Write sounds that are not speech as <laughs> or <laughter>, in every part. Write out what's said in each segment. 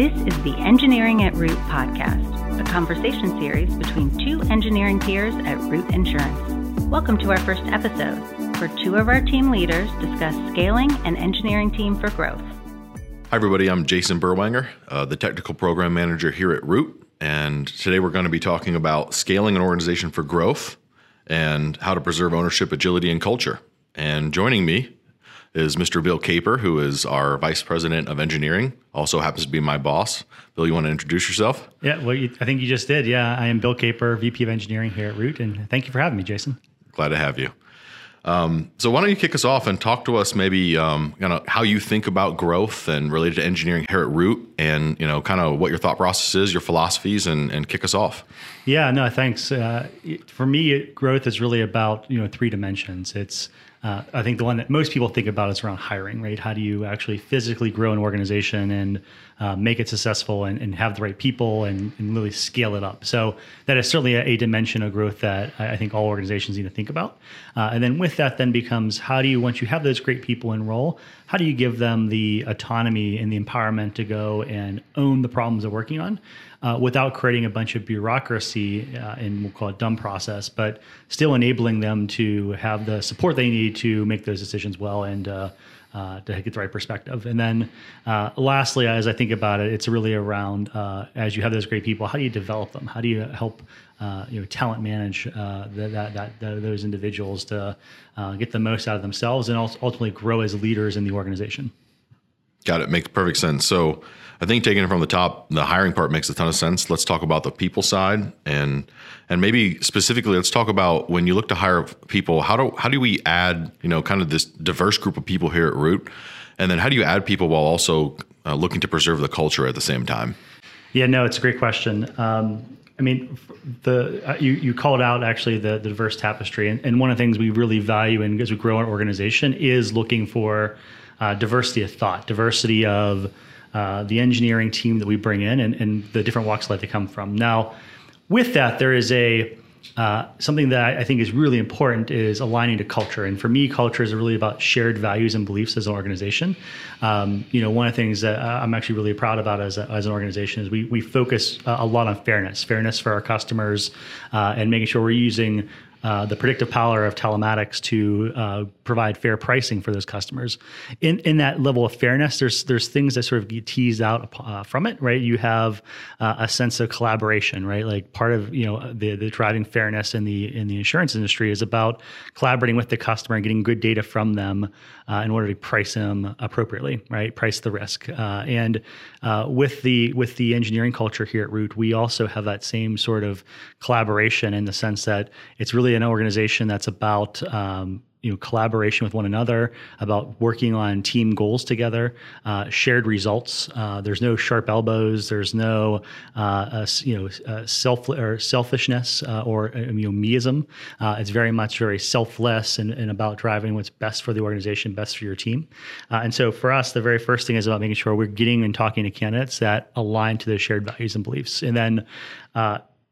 This is the Engineering at Root podcast, a conversation series between two engineering peers at Root Insurance. Welcome to our first episode, where two of our team leaders discuss scaling an engineering team for growth. Hi, everybody. I'm Jason Berwanger, uh, the technical program manager here at Root. And today we're going to be talking about scaling an organization for growth and how to preserve ownership, agility, and culture. And joining me is Mr. Bill Caper, who is our Vice President of Engineering, also happens to be my boss. Bill, you want to introduce yourself? Yeah, well, you, I think you just did. Yeah, I am Bill Caper, VP of Engineering here at Root, and thank you for having me, Jason. Glad to have you. Um, so why don't you kick us off and talk to us maybe um, kind of how you think about growth and related to engineering here at Root, and you know kind of what your thought process is, your philosophies, and, and kick us off. Yeah, no, thanks. Uh, for me, growth is really about you know three dimensions. It's uh, I think the one that most people think about is around hiring, right? How do you actually physically grow an organization and uh, make it successful and, and, have the right people and, and, really scale it up? So that is certainly a, a, dimension of growth that I think all organizations need to think about. Uh, and then with that, then becomes how do you, once you have those great people in role, how do you give them the autonomy and the empowerment to go and own the problems they're working on? Uh, without creating a bunch of bureaucracy uh, and we'll call it dumb process, but still enabling them to have the support they need to make those decisions well and uh, uh to get the right perspective. And then uh, lastly, as I think about it, it's really around uh, as you have those great people, how do you develop them? How do you help you know talent manage that, that, that, those individuals to get the most out of themselves and ultimately grow as leaders in the organization? Got it. Makes perfect sense. So I think taking it from the top, the hiring part makes a ton of sense. Let's talk about the people side and and maybe specifically let's talk about when you look to hire people, how do how do we add, you know, kind of this diverse group of people here at Root? And then how do you add people while also uh, looking to preserve the culture at the same time? Yeah, no, it's a great question. Um, I mean, the uh, you you called out actually the, the diverse tapestry, and, and, one of the things we really value and as we grow our organization is looking for uh, diversity of thought, diversity of uh, the engineering team that we bring in and, and, the different walks of life they come from. Now, with that, there is a uh, something that I think is really important is aligning to culture. And for me, culture is really about shared values and beliefs as an organization. Um, you know, one of the things that I'm actually really proud about as, a, as an organization is we, we focus a lot on fairness, fairness for our customers, uh, and making sure we're using uh, the predictive power of telematics to uh, provide fair pricing for those customers. In in that level of fairness, there's there's things that sort of get teased out uh, from it, right? You have uh, a sense of collaboration, right? Like part of you know the the driving fairness in the in the insurance industry is about collaborating with the customer and getting good data from them uh, in order to price them appropriately, right? Price the risk. and with the with the engineering culture here at Root, we also have that same sort of collaboration in the sense that it's really an organization that's about um, you know collaboration with one another about working on team goals together uh, shared results. Uh, there's no sharp elbows. There's no uh, uh you know uh, self or selfishness uh, or you know meism. It's very much very selfless and, and, about driving what's best for the organization best for your team. And so for us the very first thing is about making sure we're getting and talking to candidates that align to those shared values and beliefs. And then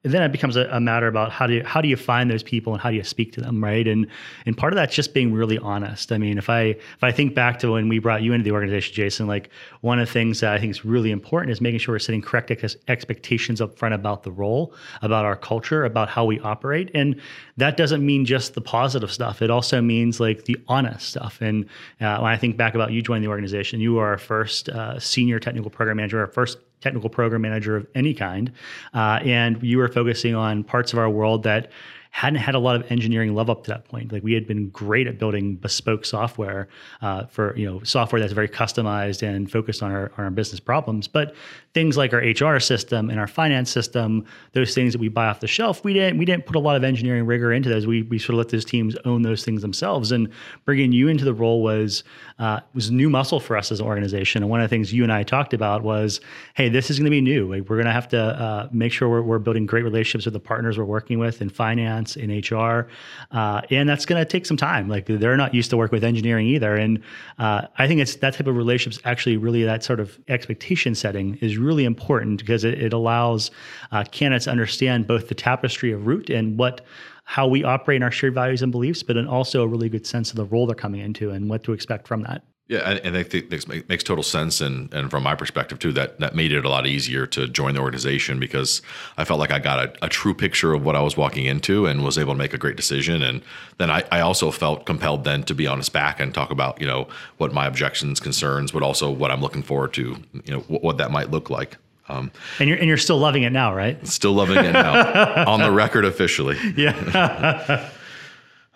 then it becomes a, a, matter about how do you, how do you find those people and how do you speak to them, right? And and part of that's just being really honest. I mean, if I if I think back to when we brought you into the organization, Jason, like one of the things that I think is really important is making sure we're setting correct ex- expectations up front about the role, about our culture, about how we operate, and that doesn't mean just the positive stuff. It also means like the honest stuff. And uh, when I think back about you joining the organization, you are our first uh, senior technical program manager, our first technical program manager of any kind, uh, and you were focusing on parts of our world that hadn't had a lot of engineering love up to that point. Like we had been great at building bespoke software uh, for you know software that's very customized and focused on our on our business problems. But things like our HR system and our finance system, those things that we buy off the shelf, we didn't we didn't put a lot of engineering rigor into those. We we sort of let those teams own those things themselves. And bringing you into the role was uh, was new muscle for us as an organization. And one of the things you and I talked about was, hey, this is going to be new. Like we're going to have to uh, make sure we're, we're building great relationships with the partners we're working with in finance finance, in HR, uh, and that's going to take some time. Like they're not used to work with engineering either, and uh, I think it's that type of relationships actually really that sort of expectation setting is really important because it, it allows uh, candidates to understand both the tapestry of root and what how we operate in our shared values and beliefs, but then also a really good sense of the role they're coming into and what to expect from that. Yeah, and I think this makes total sense, and and from my perspective too, that that made it a lot easier to join the organization because I felt like I got a, a true picture of what I was walking into and was able to make a great decision. And then I, I also felt compelled then to be on his back and talk about you know what my objections, concerns, but also what I'm looking forward to, you know what, what that might look like. Um, and you're and you're still loving it now, right? Still loving it now, <laughs> on the record officially. Yeah. <laughs>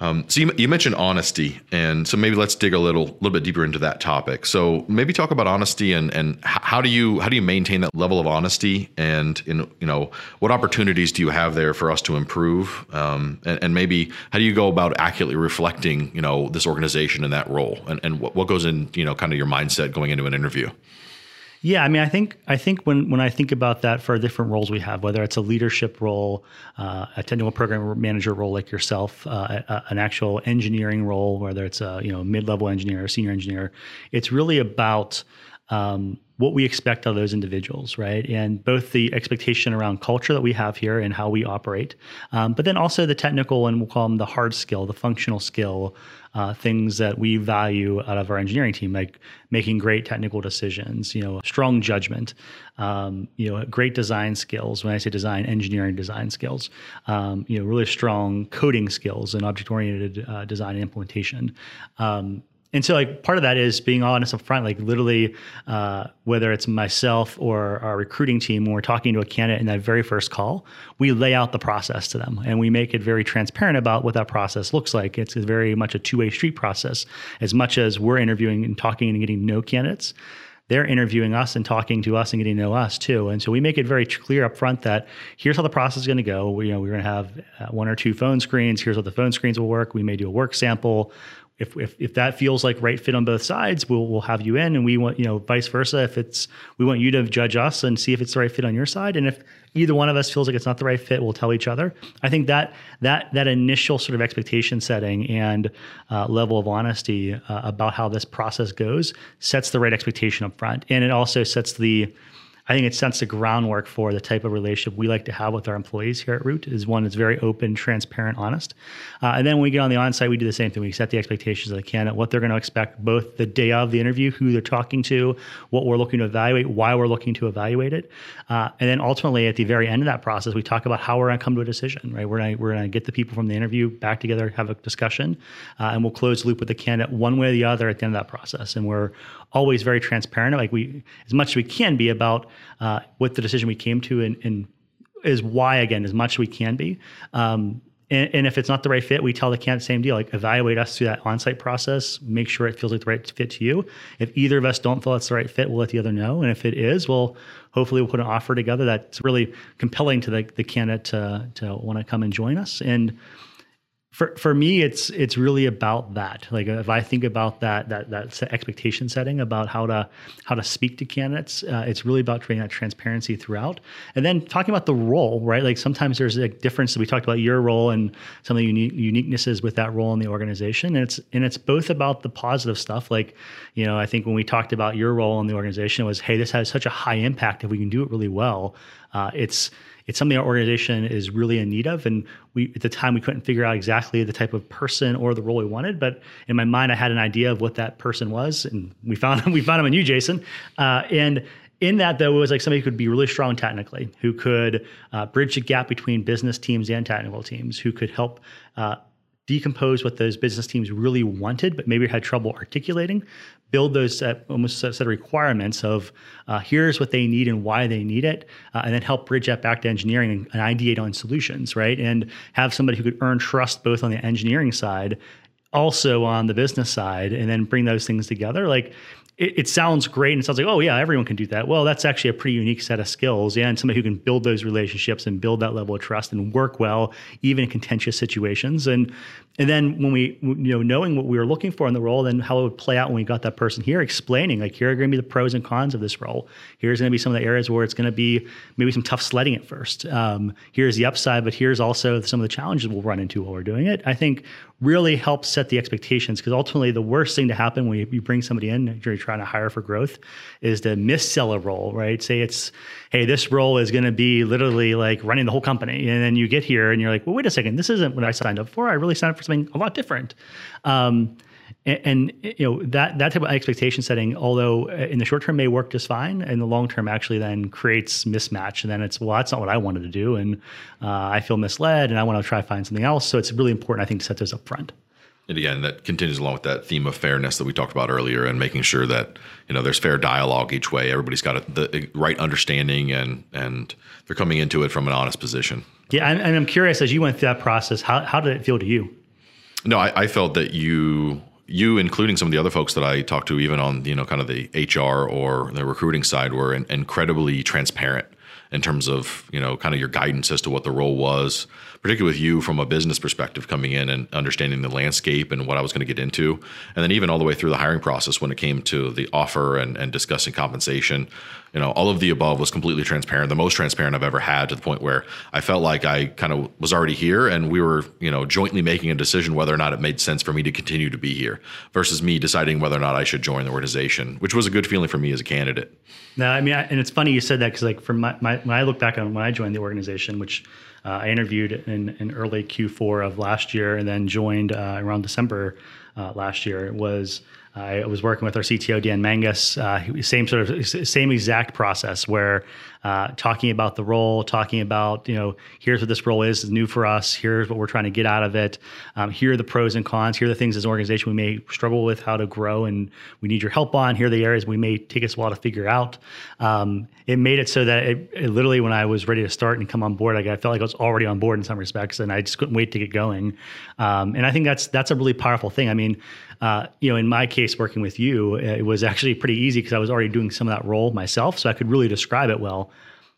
Um, so you, you, mentioned honesty, and so maybe let's dig a little little bit deeper into that topic. So maybe talk about honesty and and how do you how do you maintain that level of honesty, and in you know what opportunities do you have there for us to improve, um, and, and, maybe how do you go about accurately reflecting you know this organization and that role, and and what, what goes in you know kind of your mindset going into an interview. Yeah, I mean, I think I think when when I think about that for different roles we have, whether it's a leadership role, uh, a technical program manager role like yourself, uh, a, an actual engineering role, whether it's a you know mid level engineer or senior engineer, it's really about um, what we expect of those individuals, right? And both the expectation around culture that we have here and how we operate, um, but then also the technical and we'll call them the hard skill, the functional skill, uh, things that we value out of our engineering team, like making great technical decisions, you know, strong judgment, um, you know, great design skills. When I say design, engineering design skills, um, you know, really strong coding skills and object-oriented uh, design and implementation. Um, and so like part of that is being honest up front like literally uh, whether it's myself or our recruiting team when we're talking to a candidate in that very first call we lay out the process to them and we make it very transparent about what that process looks like it's very much a two-way street process as much as we're interviewing and talking and getting to know candidates they're interviewing us and talking to us and getting to know us too. And so we make it very clear up front that here's how the process is going to go. We, you know, we're going to have uh, one or two phone screens. Here's how the phone screens will work. We may do a work sample if, if, if that feels like right fit on both sides, we'll, we'll have you in and we want, you know, vice versa. If it's, we want you to judge us and see if it's the right fit on your side. And if either one of us feels like it's not the right fit, we'll tell each other. I think that, that, that initial sort of expectation setting and uh, level of honesty uh, about how this process goes sets the right expectation up front. And it also sets the, I think it sets the groundwork for the type of relationship we like to have with our employees here at Root is one that's very open, transparent, honest. Uh, and then when we get on the onsite, we do the same thing. We set the expectations of the candidate, what they're going to expect both the day of the interview, who they're talking to, what we're looking to evaluate, why we're looking to evaluate it. Uh, and then ultimately at the very end of that process, we talk about how we're going to come to a decision, right? We're going we're to get the people from the interview back together, have a discussion, uh, and we'll close the loop with the candidate one way or the other at the end of that process. And we're always very transparent, like we, as much as we can be about uh, what the decision we came to and, and, is why again as much as we can be. Um, and, and, if it's not the right fit, we tell the candidate same deal. Like evaluate us through that on-site process. Make sure it feels like the right fit to you. If either of us don't feel it's the right fit, we'll let the other know. And if it is, well, hopefully we'll put an offer together that's really compelling to the, the candidate to to want to come and join us. And for for me it's it's really about that. Like if i think about that that that expectation setting about how to how to speak to candidates uh, it's really about creating that transparency throughout. And then talking about the role right? Like sometimes there's a difference we talked about your role and some of the unique uniquenesses with that role in the organization. And it's and it's both about the positive stuff. Like you know i think when we talked about your role in the organization was hey this has such a high impact if we can do it really well. Uh, it's it's something our organization is really in need of. And we, at the time, we couldn't figure out exactly the type of person or the role we wanted. But in my mind, I had an idea of what that person was, and we found him. <laughs> We found him in you, Jason. Uh, and in that, though, it was like somebody who could be really strong technically, who could uh, bridge the gap between business teams and technical teams, who could help uh, decompose what those business teams really wanted, but maybe had trouble articulating, build those almost set of requirements of uh, here's what they need and why they need it, uh, and then help bridge that back to engineering and, and ideate on solutions, right? And have somebody who could earn trust both on the engineering side, also on the business side, and then bring those things together. Like it, it, sounds great and it sounds like, oh yeah, everyone can do that. Well, that's actually a pretty unique set of skills. Yeah, and somebody who can build those relationships and build that level of trust and work well, even in contentious situations. And and then when we you know knowing what we were looking for in the role, then how it would play out when we got that person here, explaining like here are going to be the pros and cons of this role. Here's going to be some of the areas where it's going to be maybe some tough sledding at first. Um, here's the upside, but here's also some of the challenges we'll run into while we're doing it. I think really helps set the expectations because ultimately the worst thing to happen when you bring somebody in you're trying to hire for growth is to missell a role right? Say it's hey this role is going to be literally like running the whole company. And then you get here and you're like well wait a second. This isn't what i signed up for. I really signed up for something a lot different. Um, and, and, you know that that type of expectation setting, although uh, in the short term may work just fine, in the long term actually then creates mismatch, and then it's well that's not what I wanted to do, and uh, I feel misled, and I want to try to find something else. So it's really important, I think, to set those up front. And again, that continues along with that theme of fairness that we talked about earlier, and making sure that you know there's fair dialogue each way. Everybody's got a, the right understanding, and and they're coming into it from an honest position. Yeah, and, and I'm curious as you went through that process, how how did it feel to you? No, I, I felt that you you, including some of the other folks that I talked to, even on you know kind of the HR or the recruiting side, were in, incredibly transparent in terms of you know kind of your guidance as to what the role was particularly with you from a business perspective coming in and understanding the landscape and what I was going to get into. And then even all the way through the hiring process when it came to the offer and, and discussing compensation, you know, all of the above was completely transparent, the most transparent I've ever had to the point where I felt like I kind of was already here and we were, you know, jointly making a decision whether or not it made sense for me to continue to be here versus me deciding whether or not I should join the organization, which was a good feeling for me as a candidate. No, I mean, I, and it's funny you said that because like from my, my, when I look back on when I joined the organization, which uh, I interviewed in, in early Q4 of last year and then joined uh, around December uh, last year. Was I was working with our CTO Dan Manges, uh, same sort of same exact process where uh, talking about the role, talking about you know here's what this role is, is new for us. Here's what we're trying to get out of it. Um, here are the pros and cons. Here are the things as an organization we may struggle with how to grow, and we need your help on. Here are the areas we may take us a while to figure out. Um, it made it so that it, it, literally when I was ready to start and come on board, I, felt like I was already on board in some respects, and I just couldn't wait to get going. Um, and I think that's that's a really powerful thing. I mean uh, you know, in my case, working with you, it was actually pretty easy because I was already doing some of that role myself, so I could really describe it well.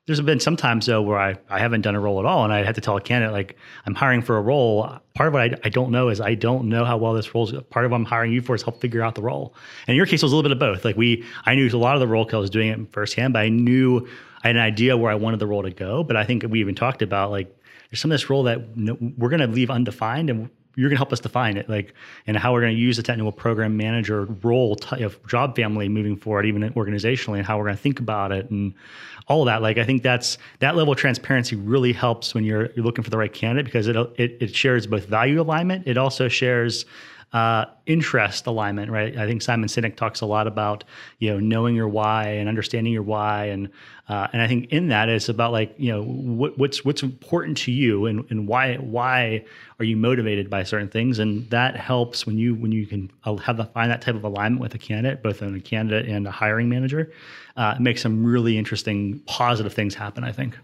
There's been some times though where I, I haven't done a role at all, and I had to tell a candidate like I'm hiring for a role. Part of what I, I don't know is I don't know how well this role. Part of what I'm hiring you for is help figure out the role. And in your case, it was a little bit of both. Like we, I knew a lot of the role because I was doing it firsthand, but I knew I had an idea where I wanted the role to go. But I think we even talked about like there's some of this role that we're going to leave undefined, and you're going to help us define it, like, and how we're going to use the technical program manager role of job family moving forward, even organizationally, and how we're going to think about it, and all of that. Like, I think that's that level of transparency really helps when you're you're looking for the right candidate because it it, it shares both value alignment, it also shares uh, interest alignment, right? I think Simon Sinek talks a lot about you know knowing your why and understanding your why, and uh, and I think in that it's about like you know what, what's what's important to you and, and why why are you motivated by certain things, and that helps when you when you can uh, have the, find that type of alignment with a candidate, both in a candidate and a hiring manager, uh, makes some really interesting positive things happen. I think.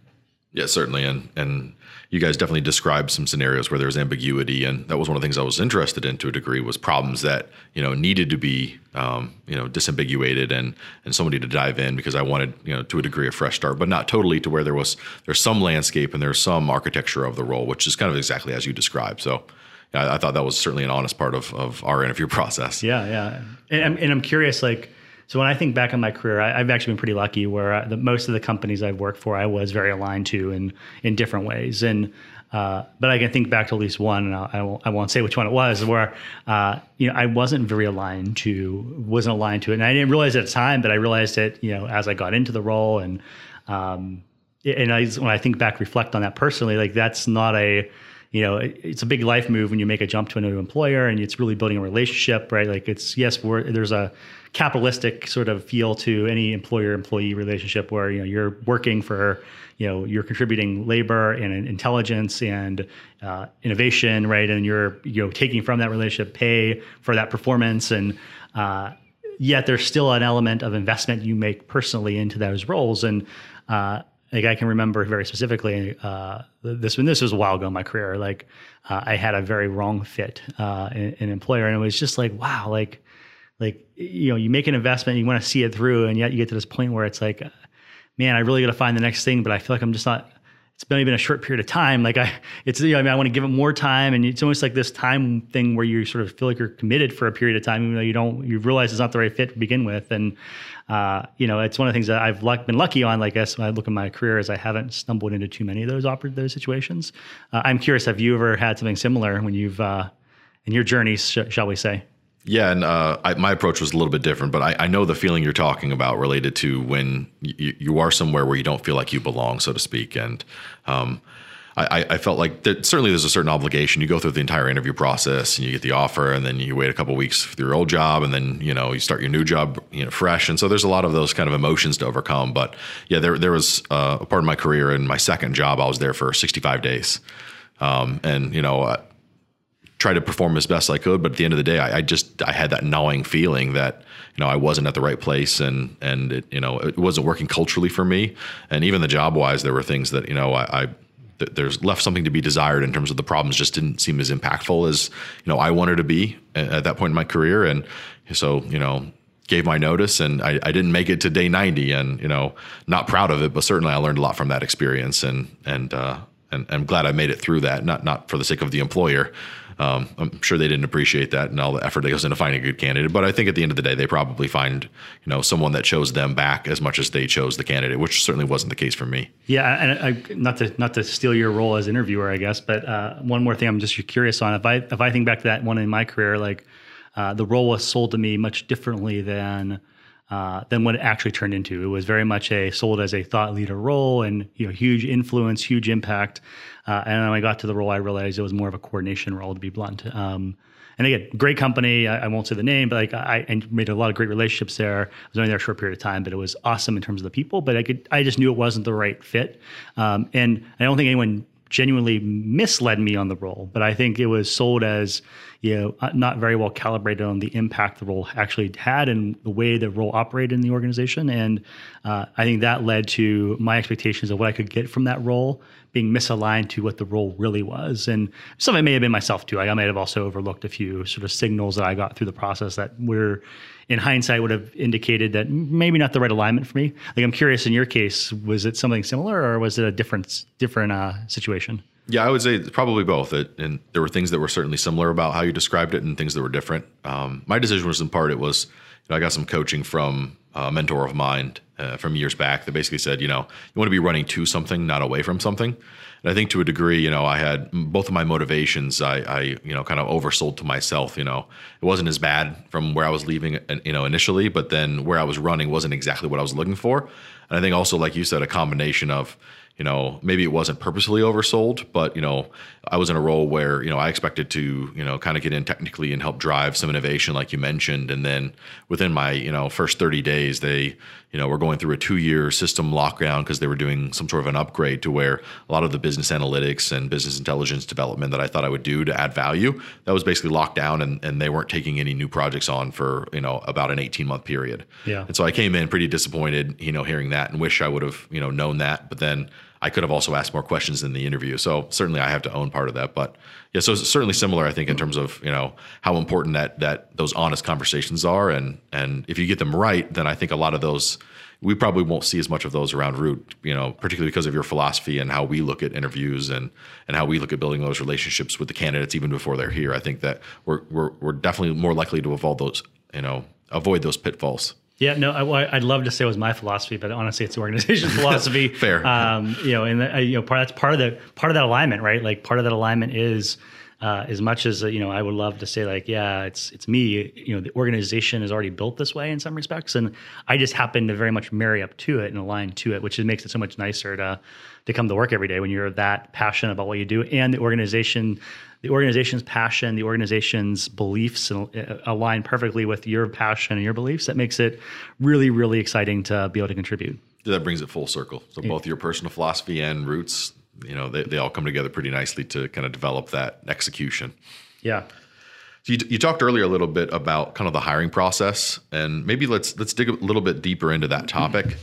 Yeah, certainly, and and you guys definitely described some scenarios where there was ambiguity, and that was one of the things I was interested in to a degree was problems that you know needed to be um, you know disambiguated and and somebody to dive in because I wanted you know to a degree a fresh start, but not totally to where there was there's some landscape and there's some architecture of the role, which is kind of exactly as you described. So. I, I thought that was certainly an honest part of, of our interview <laughs> process. Yeah, yeah, and and I'm curious, like, so when I think back on my career, I, have actually been pretty lucky where I, the, most of the companies I've worked for, I was very aligned to in in different ways. And uh, but I can think back to at least one, and I, I, won't, I won't say which one it was, where uh, you know I wasn't very aligned to, wasn't aligned to it, and I didn't realize at the time, but I realized it, you know, as I got into the role, and um, and I, when I think back, reflect on that personally, like that's not a you know, it's a big life move when you make a jump to a new employer and it's really building a relationship, right? Like it's yes, there's a capitalistic sort of feel to any employer employee relationship where you know you're working for you know you're contributing labor and intelligence and uh, innovation right? And you're you know taking from that relationship pay for that performance. And uh, yet there's still an element of investment you make personally into those roles. And uh, like I can remember very specifically uh, this when this was a while ago in my career. Like uh, I had a very wrong fit uh, in, in employer. And it was just like wow like like you know you make an investment you want to see it through and yet you get to this point where it's like man i really got to find the next thing but i feel like i'm just not it's been a short period of time. Like i it's you know, i mean i want to give it more time and it's almost like this time thing where you sort of feel like you're committed for a period of time even though you don't you realize it's not the right fit to begin with. And uh, you know it's one of the things that i've luck, been lucky on like as i look at my career is i haven't stumbled into too many of those oper- those situations. Uh, i'm curious have you ever had something similar when you've uh, in your journeys sh- shall we say yeah, and uh, I, my approach was a little bit different, but I, I, know the feeling you're talking about related to when you, you, are somewhere where you don't feel like you belong, so to speak. And um, I, I felt like that certainly there's a certain obligation. You go through the entire interview process and you get the offer, and then you wait a couple weeks for your old job, and then you know you start your new job, you know, fresh. And so there's a lot of those kind of emotions to overcome. But yeah, there there was uh, a part of my career in my second job. I was there for 65 days, um, and you know. Try to perform as best I could, but at the end of the day, I, I, just I had that gnawing feeling that you know I wasn't at the right place, and and it, you know it wasn't working culturally for me, and even the job wise, there were things that you know I, I there's left something to be desired in terms of the problems just didn't seem as impactful as you know I wanted to be at that point in my career, and so you know gave my notice and I, I, didn't make it to day 90 and you know not proud of it but certainly I learned a lot from that experience and and uh, and I'm glad I made it through that not not for the sake of the employer um, I'm sure they didn't appreciate that and all the effort that goes into finding a good candidate. But I think at the end of the day, they probably find you know someone that chose them back as much as they chose the candidate, which certainly wasn't the case for me. Yeah, and I, not to not to steal your role as interviewer, I guess, but uh, one more thing I'm just curious on. If I if I think back to that one in my career, like uh, the role was sold to me much differently than. Uh, than what it actually turned into. It was very much a sold as a thought leader role and you know huge influence, huge impact. Uh, and when I got to the role, I realized it was more of a coordination role, to be blunt. Um, and again, great company. I, I, won't say the name, but like I, I, made a lot of great relationships there. I was only there a short period of time, but it was awesome in terms of the people. But I could, I just knew it wasn't the right fit. Um, and I don't think anyone genuinely misled me on the role, but I think it was sold as you know uh, not very well calibrated on the impact the role actually had and the way the role operated in the organization. And uh, I think that led to my expectations of what I could get from that role being misaligned to what the role really was. And some of it may have been myself too. I might have also overlooked a few sort of signals that I got through the process that were, in hindsight, would have indicated that maybe not the right alignment for me. Like I'm curious, in your case, was it something similar or was it a different different uh, situation? Yeah, I would say probably both. It, and there were things that were certainly similar about how you described it, and things that were different. Um, my decision was in part it was I got some coaching from a mentor of mine uh, from years back that basically said, you know, you want to be running to something, not away from something. And I think to a degree, you know, I had both of my motivations. I, I, you know, kind of oversold to myself. You know, it wasn't as bad from where I was leaving, uh, you know, initially, but then where I was running wasn't exactly what I was looking for. And I think also, like you said, a combination of you know, maybe it wasn't purposely oversold, but you know, I was in a role where you know I expected to you know kind of get in technically and help drive some innovation, like you mentioned, and then within my you know first 30 days, they you know were going through a two-year system lockdown because they were doing some sort of an upgrade to where a lot of the business analytics and business intelligence development that I thought I would do to add value that was basically locked down, and, and they weren't taking any new projects on for you know about an 18 month period. Yeah, and so I came in pretty disappointed, you know, hearing that, and wish I would have you know known that, but then I could have also asked more questions in the interview. So certainly I have to own part of that. But yeah, so it's certainly similar, I think, in terms of, you know, how important that that those honest conversations are. And and if you get them right, then I think a lot of those we probably won't see as much of those around Root, you know, particularly because of your philosophy and how we look at interviews and and how we look at building those relationships with the candidates even before they're here. I think that we're we're we're definitely more likely to evolve those, you know, avoid those pitfalls. Yeah, no, I, would love to say it was my philosophy, but honestly, it's the organization's <laughs> philosophy. Fair, um, you know, and uh, you know, part that's part of the part of that alignment, right? Like part of that alignment is uh, as much as uh, you know, I would love to say like, yeah, it's it's me. You know, the organization is already built this way in some respects, and I just happen to very much marry up to it and align to it, which makes it so much nicer to to come to work every day when you're that passionate about what you do, and the organization the organization's passion, the organization's beliefs uh, align perfectly with your passion and your beliefs. That makes it really, really exciting to be able to contribute. That brings it full circle. So both your personal philosophy and roots, you know, they, they all come together pretty nicely to kind of develop that execution. Yeah. So you, you, talked earlier a little bit about kind of the hiring process, and maybe let's let's dig a little bit deeper into that topic,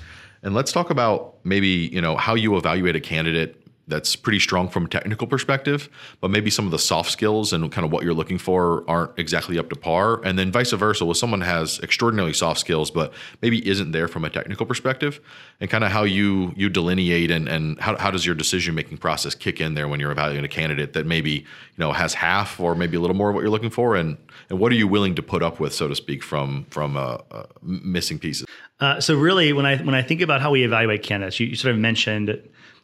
and let's talk about maybe you know how you evaluate a candidate that's pretty strong from a technical perspective, but maybe some of the soft skills and kind of what you're looking for aren't exactly up to par. And then vice versa, well, someone has extraordinarily soft skills, but maybe isn't there from a technical perspective, and kind of how you you delineate and and how, how does your decision making process kick in there when you're evaluating a candidate that maybe you know has half or maybe a little more of what you're looking for, and and what are you willing to put up with, so to speak, from from uh, uh, missing pieces? Uh, so really, when I when I think about how we evaluate candidates, you, you sort of mentioned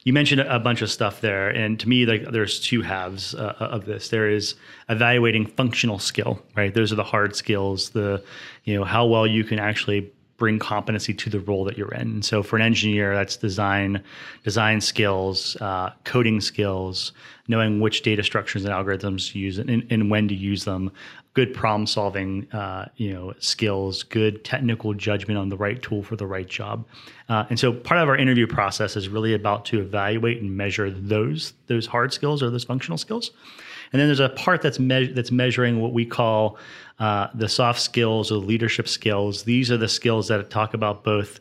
you mentioned a bunch of stuff there, and to me, like there's two halves uh, of this. There is evaluating functional skill, right? Those are the hard skills, the you know how well you can actually bring competency to the role that you're in. And so for an engineer, that's design, design skills, uh, coding skills, knowing which data structures and algorithms to use and, and when to use them, good problem solving, uh, you know, skills, good technical judgment on the right tool for the right job. Uh, and so part of our interview process is really about to evaluate and measure those those hard skills or those functional skills. And then there's a part that's me- that's measuring what we call uh, the soft skills or leadership skills. These are the skills that talk about both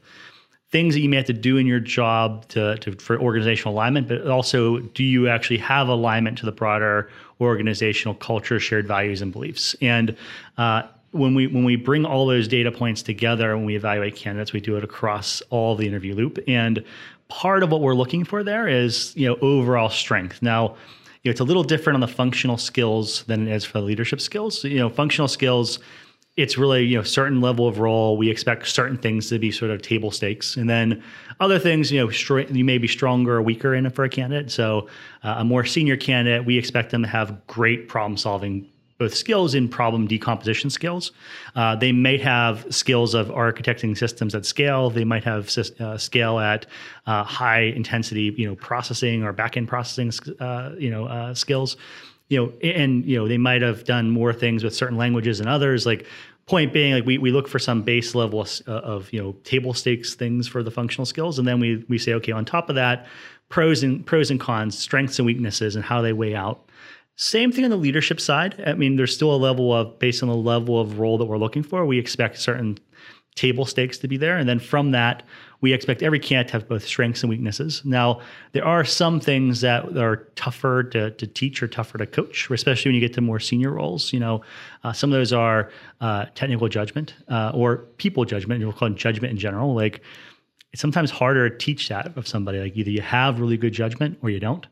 things that you may have to do in your job to, to, for organizational alignment, but also do you actually have alignment to the broader organizational culture, shared values, and beliefs? And uh, when we when we bring all those data points together when we evaluate candidates, we do it across all the interview loop. And part of what we're looking for there is you know overall strength. Now you know, it's a little different on the functional skills than it is for the leadership skills. You know, functional skills, it's really you know certain level of role. We expect certain things to be sort of table stakes, and then other things you know str- you may be stronger or weaker in for a candidate. So uh, a more senior candidate, we expect them to have great problem solving both skills in problem decomposition skills. Uh, they may have skills of architecting systems at scale. They might have uh, scale at uh, high intensity, you know, processing or backend processing, uh, you know, uh, skills. You know, and you know they might have done more things with certain languages than others. Like point being, like we, we look for some base level of, uh, of you know table stakes things for the functional skills, and then we we say okay, on top of that, pros and pros and cons, strengths and weaknesses, and how they weigh out. Same thing on the leadership side. I mean, there's still a level of, based on the level of role that we're looking for, we expect certain table stakes to be there. And then from that, we expect every candidate to have both strengths and weaknesses. Now, there are some things that are tougher to, to teach or tougher to coach, especially when you get to more senior roles. You know, uh, some of those are uh, technical judgment uh, or people judgment. You'll call it judgment in general. Like, it's sometimes harder to teach that of somebody. Like either you have really good judgment or you don't.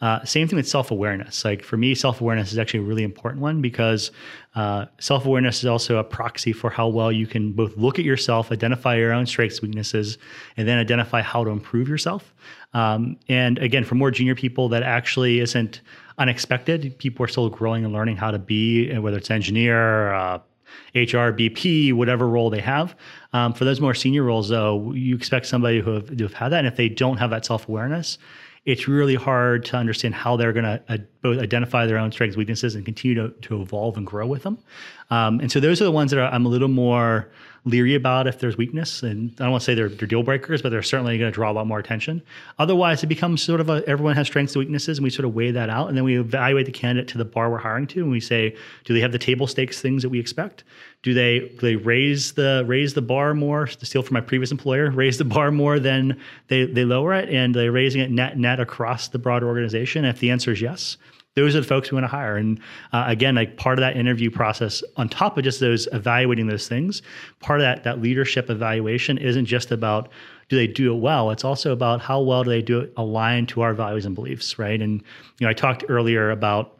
Uh, same thing with self awareness. Like for me, self awareness is actually a really important one because uh, self awareness is also a proxy for how well you can both look at yourself, identify your own strengths, weaknesses, and then identify how to improve yourself. Um, and again, for more junior people, that actually isn't unexpected. People are still growing and learning how to be, whether it's engineer, uh, HR, BP, whatever role they have. Um, for those more senior roles, though, you expect somebody who have, who have had that. And if they don't have that self awareness, it's really hard to understand how they're going to uh, both identify their own strengths, weaknesses, and continue to, to evolve and grow with them. Um, and so those are the ones that are, I'm a little more leery about if there's weakness. And I don't want to say they're, they're deal breakers, but they're certainly going to draw a lot more attention. Otherwise, it becomes sort of a everyone has strengths and weaknesses, and we sort of weigh that out. And then we evaluate the candidate to the bar we're hiring to, and we say, do they have the table stakes things that we expect? Do they do they raise the raise the bar more? To steal from my previous employer, <laughs> raise the bar more than they they lower it, and they're raising it net net across the broader organization. If the answer is yes, those are the folks we want to hire. And uh, again, like part of that interview process, on top of just those evaluating those things, part of that that leadership evaluation isn't just about do they do it well. It's also about how well do they do it aligned to our values and beliefs, right? And you know, I talked earlier about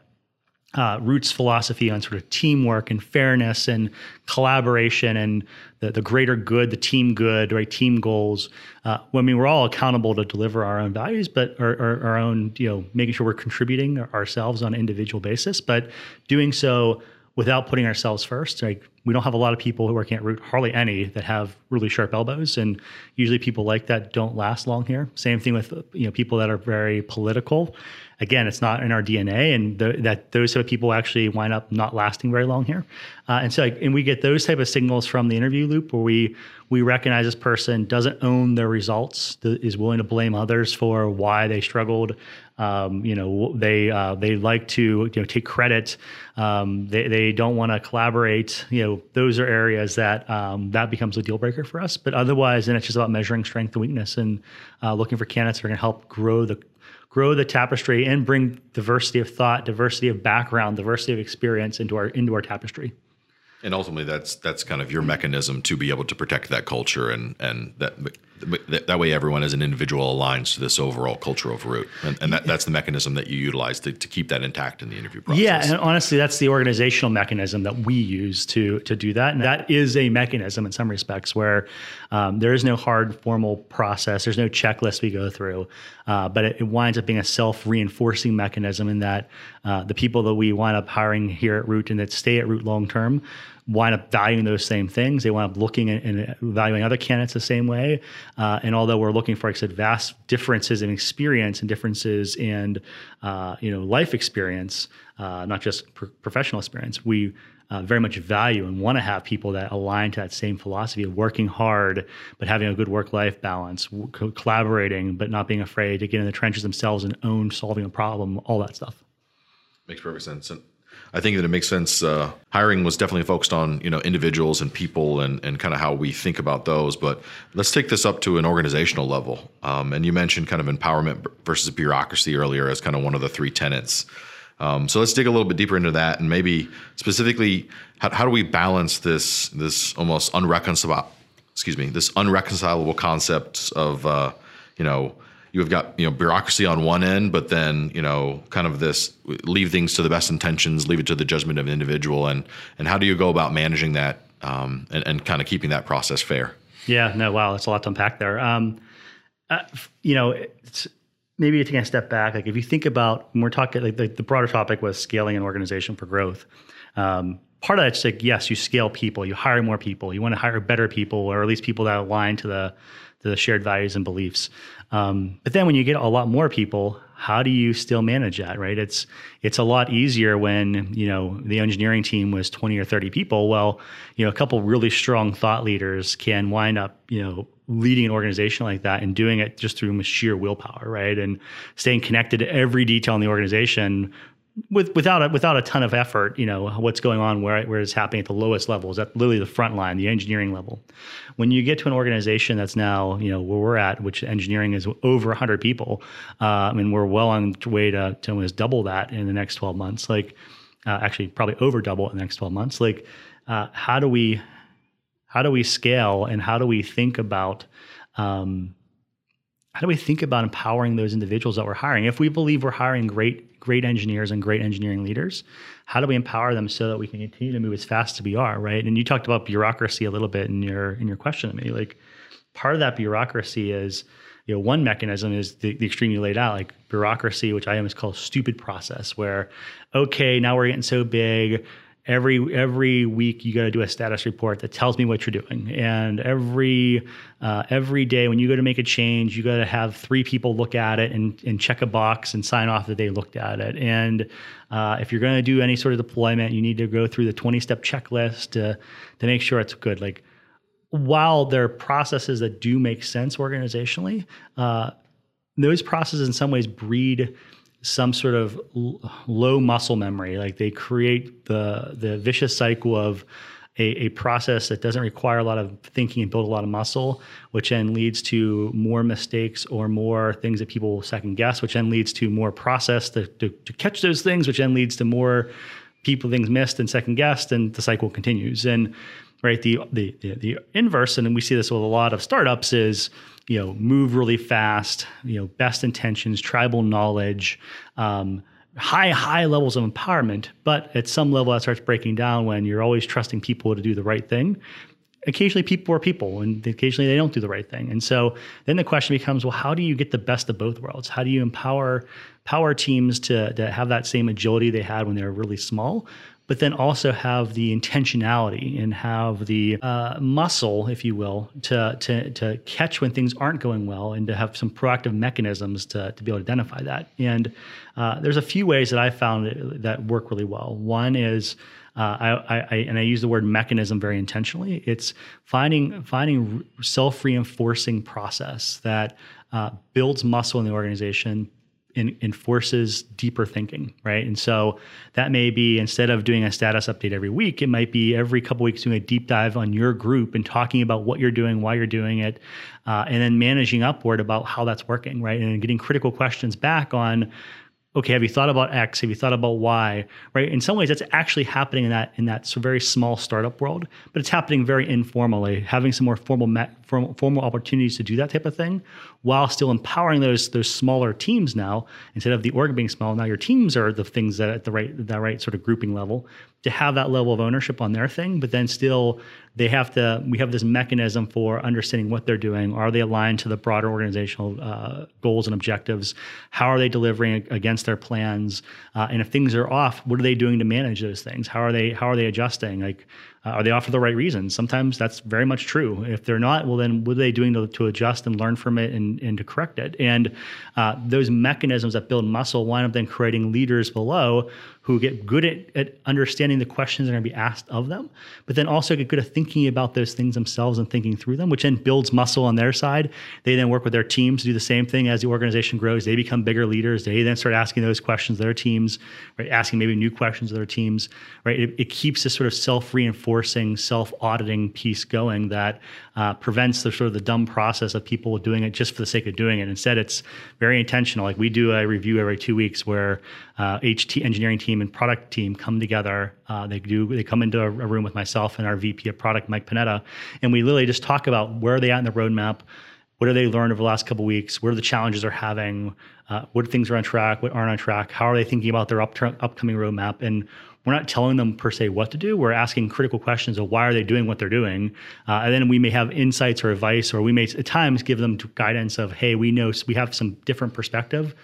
uh, Root's philosophy on sort of teamwork and fairness and collaboration and the, the greater good, the team good, right? Team goals. Uh, I mean, we're all accountable to deliver our own values, but our, our, our own, you know, making sure we're contributing ourselves on an individual basis, but doing so without putting ourselves first. Like we don't have a lot of people who are working at Root, hardly any that have really sharp elbows, and usually people like that don't last long here. Same thing with you know people that are very political again, it's not in our DNA, and the, that those type of people actually wind up not lasting very long here. Uh, and so, like, and we get those type of signals from the interview loop where we we recognize this person doesn't own their results, is willing to blame others for why they struggled. Um, you know, they uh, they like to you know take credit. Um, they they don't want to collaborate. You know, those are areas that um, that becomes a deal breaker for us. But otherwise, then it's just about measuring strength and weakness and uh, looking for candidates that are going to help grow the grow the tapestry and bring diversity of thought, diversity of background, diversity of experience into our into our tapestry. And ultimately, that's that's kind of your mechanism to be able to protect that culture, and and that that way everyone as an individual aligns to this overall culture of root. And, and that, that's the mechanism that you utilize to, to keep that intact in the interview process. Yeah and honestly that's the organizational mechanism that we use to to do that. And that is a mechanism in some respects where um, there is no hard formal process. There's no checklist we go through. Uh, but it, it, winds up being a self-reinforcing mechanism in that uh, the people that we wind up hiring here at root and that stay at root long term wind up valuing those same things. They wind up looking and valuing other candidates the same way. Uh, and although we're looking for, like I said, vast differences in experience and differences in uh, you know life experience, uh, not just pr- professional experience, we uh, very much value and want to have people that align to that same philosophy of working hard, but having a good work life balance, co- collaborating, but not being afraid to get in the trenches themselves and own solving a problem, all that stuff. Makes perfect sense. And I think that it makes sense. Uh, hiring was definitely focused on you know individuals and people and and kind of how we think about those. But let's take this up to an organizational level. Um, and you mentioned kind of empowerment versus bureaucracy earlier as kind of one of the three tenets. Um, so let's dig a little bit deeper into that, and maybe specifically, how, how do we balance this this almost unreconcilable, excuse me, this unreconcilable concept of uh, you know you've got you know bureaucracy on one end, but then you know kind of this leave things to the best intentions, leave it to the judgment of an individual, and and how do you go about managing that um, and, and kind of keeping that process fair? Yeah, no, wow, that's a lot to unpack there. Um, uh, you know, maybe taking a step back, like if you think about when we're talking, like the, the broader topic was scaling an organization for growth. Um, part of that's like yes, you scale people, you hire more people, you want to hire better people, or at least people that align to the the shared values and beliefs. Um, but then when you get a lot more people, how do you still manage that? Right? It's it's a lot easier when you know the engineering team was twenty or thirty people. Well, you know, a couple really strong thought leaders can wind up you know leading an organization like that and doing it just through sheer willpower, right? And staying connected to every detail in the organization with without a, without a ton of effort, you know what's going on, where where it's happening at the lowest levels, at literally the front line, the engineering level. When you get to an organization that's now you know where we're at, which engineering is over 100 people, uh, I mean we're well on the way to to almost double that in the next 12 months. Like uh, actually probably over double in the next 12 months. Like uh, how do we how do we scale and how do we think about um, how do we think about empowering those individuals that we're hiring? If we believe we're hiring great, great engineers and great engineering leaders, how do we empower them so that we can continue to move as fast as we are, right? And you talked about bureaucracy a little bit in your in your question to me. Like part of that bureaucracy is, you know, one mechanism is the, the extreme you laid out, like bureaucracy, which I always call stupid process, where okay, now we're getting so big every every week you got to do a status report that tells me what you're doing. And every uh, every day when you go to make a change you got to have three people look at it and, and check a box and sign off that they looked at it. And uh, if you're going to do any sort of deployment you need to go through the 20 step checklist to to make sure it's good. Like while there are processes that do make sense organizationally uh, those processes in some ways breed some sort of low muscle memory. Like they create the the vicious cycle of a, a, process that doesn't require a lot of thinking and build a lot of muscle, which then leads to more mistakes or more things that people second guess, which then leads to more process to, to, to catch those things, which then leads to more people things missed and second guessed, and the cycle continues. And right, the the the, the inverse, and we see this with a lot of startups is you know move really fast you know best intentions tribal knowledge um, high high levels of empowerment. But at some level that starts breaking down when you're always trusting people to do the right thing. Occasionally people are people and occasionally they don't do the right thing. And so then the question becomes well how do you get the best of both worlds? How do you empower power teams to, to have that same agility they had when they were really small but then also have the intentionality and have the uh, muscle, if you will, to, to, to catch when things aren't going well and to have some proactive mechanisms to, to be able to identify that. And uh, there's a few ways that I found that work really well. One is uh, I, I, and I use the word mechanism very intentionally. It's finding finding self reinforcing process that uh, builds muscle in the organization, in, enforces deeper thinking, right? And so that may be instead of doing a status update every week, it might be every couple weeks doing a deep dive on your group and talking about what you're doing, why you're doing it, uh, and then managing upward about how that's working, right? And getting critical questions back on okay, have you thought about X? Have you thought about Y? Right? In some ways, that's actually happening in that in that very small startup world, but it's happening very informally. Having some more formal formal opportunities to do that type of thing, while still empowering those those smaller teams now. Instead of the org being small, now your teams are the things that at the right that right sort of grouping level to have that level of ownership on their thing, but then still they have to we have this mechanism for understanding what they're doing. Are they aligned to the broader organizational uh, goals and objectives? How are they delivering against their plans? Uh, and if things are off what are they doing to manage those things? How are they how are they adjusting? Like Uh, are they off for the right reasons? Sometimes that's very much true. If they're not, well, then what are they doing to, to adjust and learn from it and, and to correct it? And uh, those mechanisms that build muscle wind up then creating leaders below who get good at, at understanding the questions that are going to be asked of them, but then also get good at thinking about those things themselves and thinking through them, which then builds muscle on their side. They then work with their teams to do the same thing as the organization grows. They become bigger leaders. They then start asking those questions their teams, right? Asking maybe new questions to their teams, right? It, it keeps this sort of self-reinforcing, self-auditing piece going that uh, prevents the sort of the dumb process of people doing it just for the sake of doing it. Instead, it's very intentional. Like we do a review every two weeks where uh, HT engineering team and product team come together. Uh, they do they come into a, room with myself and our VP of product, Mike Panetta, and we literally just talk about where are they at in the roadmap, what have they learned over the last couple weeks, what are the challenges they're having, uh, what things are on track, what aren't on track, how are they thinking about their up- upcoming roadmap, and we're not telling them per se what to do. We're asking critical questions of why are they doing what they're doing, uh, and then we may have insights or advice, or we may at times give them guidance of, hey, we know we have some different perspective.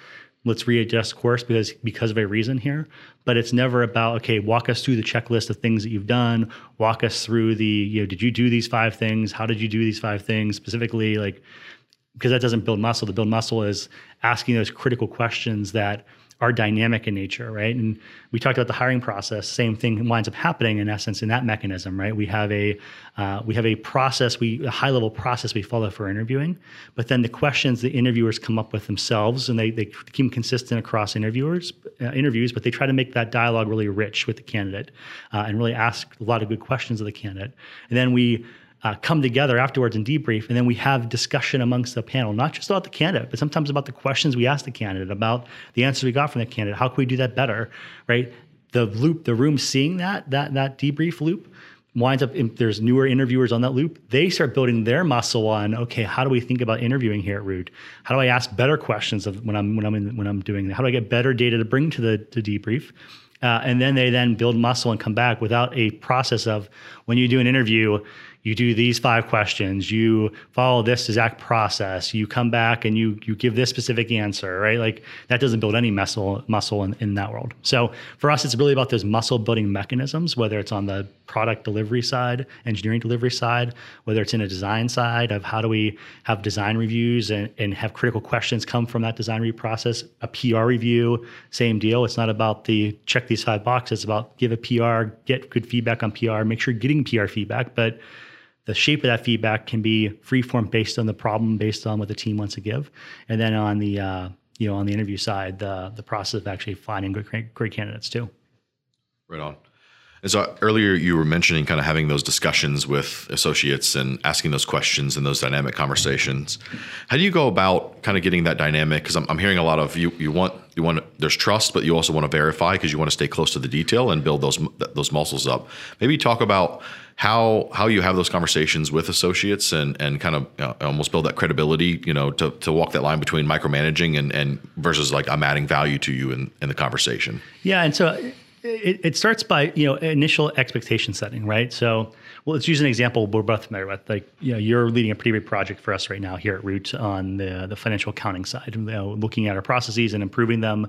Let's readjust course because because of a reason here. But it's never about okay walk us through the checklist of things that you've done. Walk us through the you know did you do these five things? How did you do these five things? Specifically like because that doesn't build muscle. To build muscle is asking those critical questions that are dynamic in nature, right? And we talked about the hiring process. Same thing winds up happening in essence in that mechanism, right? We have a uh, we have a process, we a high level process we follow for interviewing, but then the questions the interviewers come up with themselves, and they they keep consistent across interviewers uh, interviews, but they try to make that dialogue really rich with the candidate uh, and really ask a lot of good questions of the candidate, and then we uh, come together afterwards and debrief, and then we have discussion amongst the panel, not just about the candidate, but sometimes about the questions we asked the candidate, about the answers we got from the candidate. How can we do that better, right? The loop, the room seeing that that that debrief loop winds up. If there's newer interviewers on that loop. They start building their muscle on. Okay, how do we think about interviewing here at Root? How do I ask better questions of when I'm when I'm in, when I'm doing that? How do I get better data to bring to the to debrief? Uh, and then they then build muscle and come back without a process of when you do an interview you do these five questions, you follow this exact process, you come back and you you give this specific answer, right? Like that doesn't build any muscle muscle in, in that world. So for us, it's really about those muscle building mechanisms, whether it's on the product delivery side, engineering delivery side, whether it's in a design side of how do we have design reviews and, and have critical questions come from that design review process, a PR review, same deal. It's not about the check these five boxes, it's about give a PR, get good feedback on PR, make sure you're getting PR feedback, but the shape of that feedback can be freeform based on the problem, based on what the team wants to give, and then on the uh, you know on the interview side, the the process of actually finding great great candidates too. Right on. And so earlier you were mentioning kind of having those discussions with associates and asking those questions and those dynamic conversations. How do you go about kind of getting that dynamic? Because I'm, I'm hearing a lot of you you want you want there's trust, but you also want to verify because you want to stay close to the detail and build those those muscles up. Maybe talk about how how you have those conversations with associates and and kind of almost build that credibility, you know, to to walk that line between micromanaging and and versus like I'm adding value to you in in the conversation. Yeah, and so it, it starts by you know initial expectation setting, right? So well, let's use an example we're both familiar with. Like, you know, you're leading a pretty big project for us right now here at Root on the the financial accounting side, you know, looking at our processes and improving them,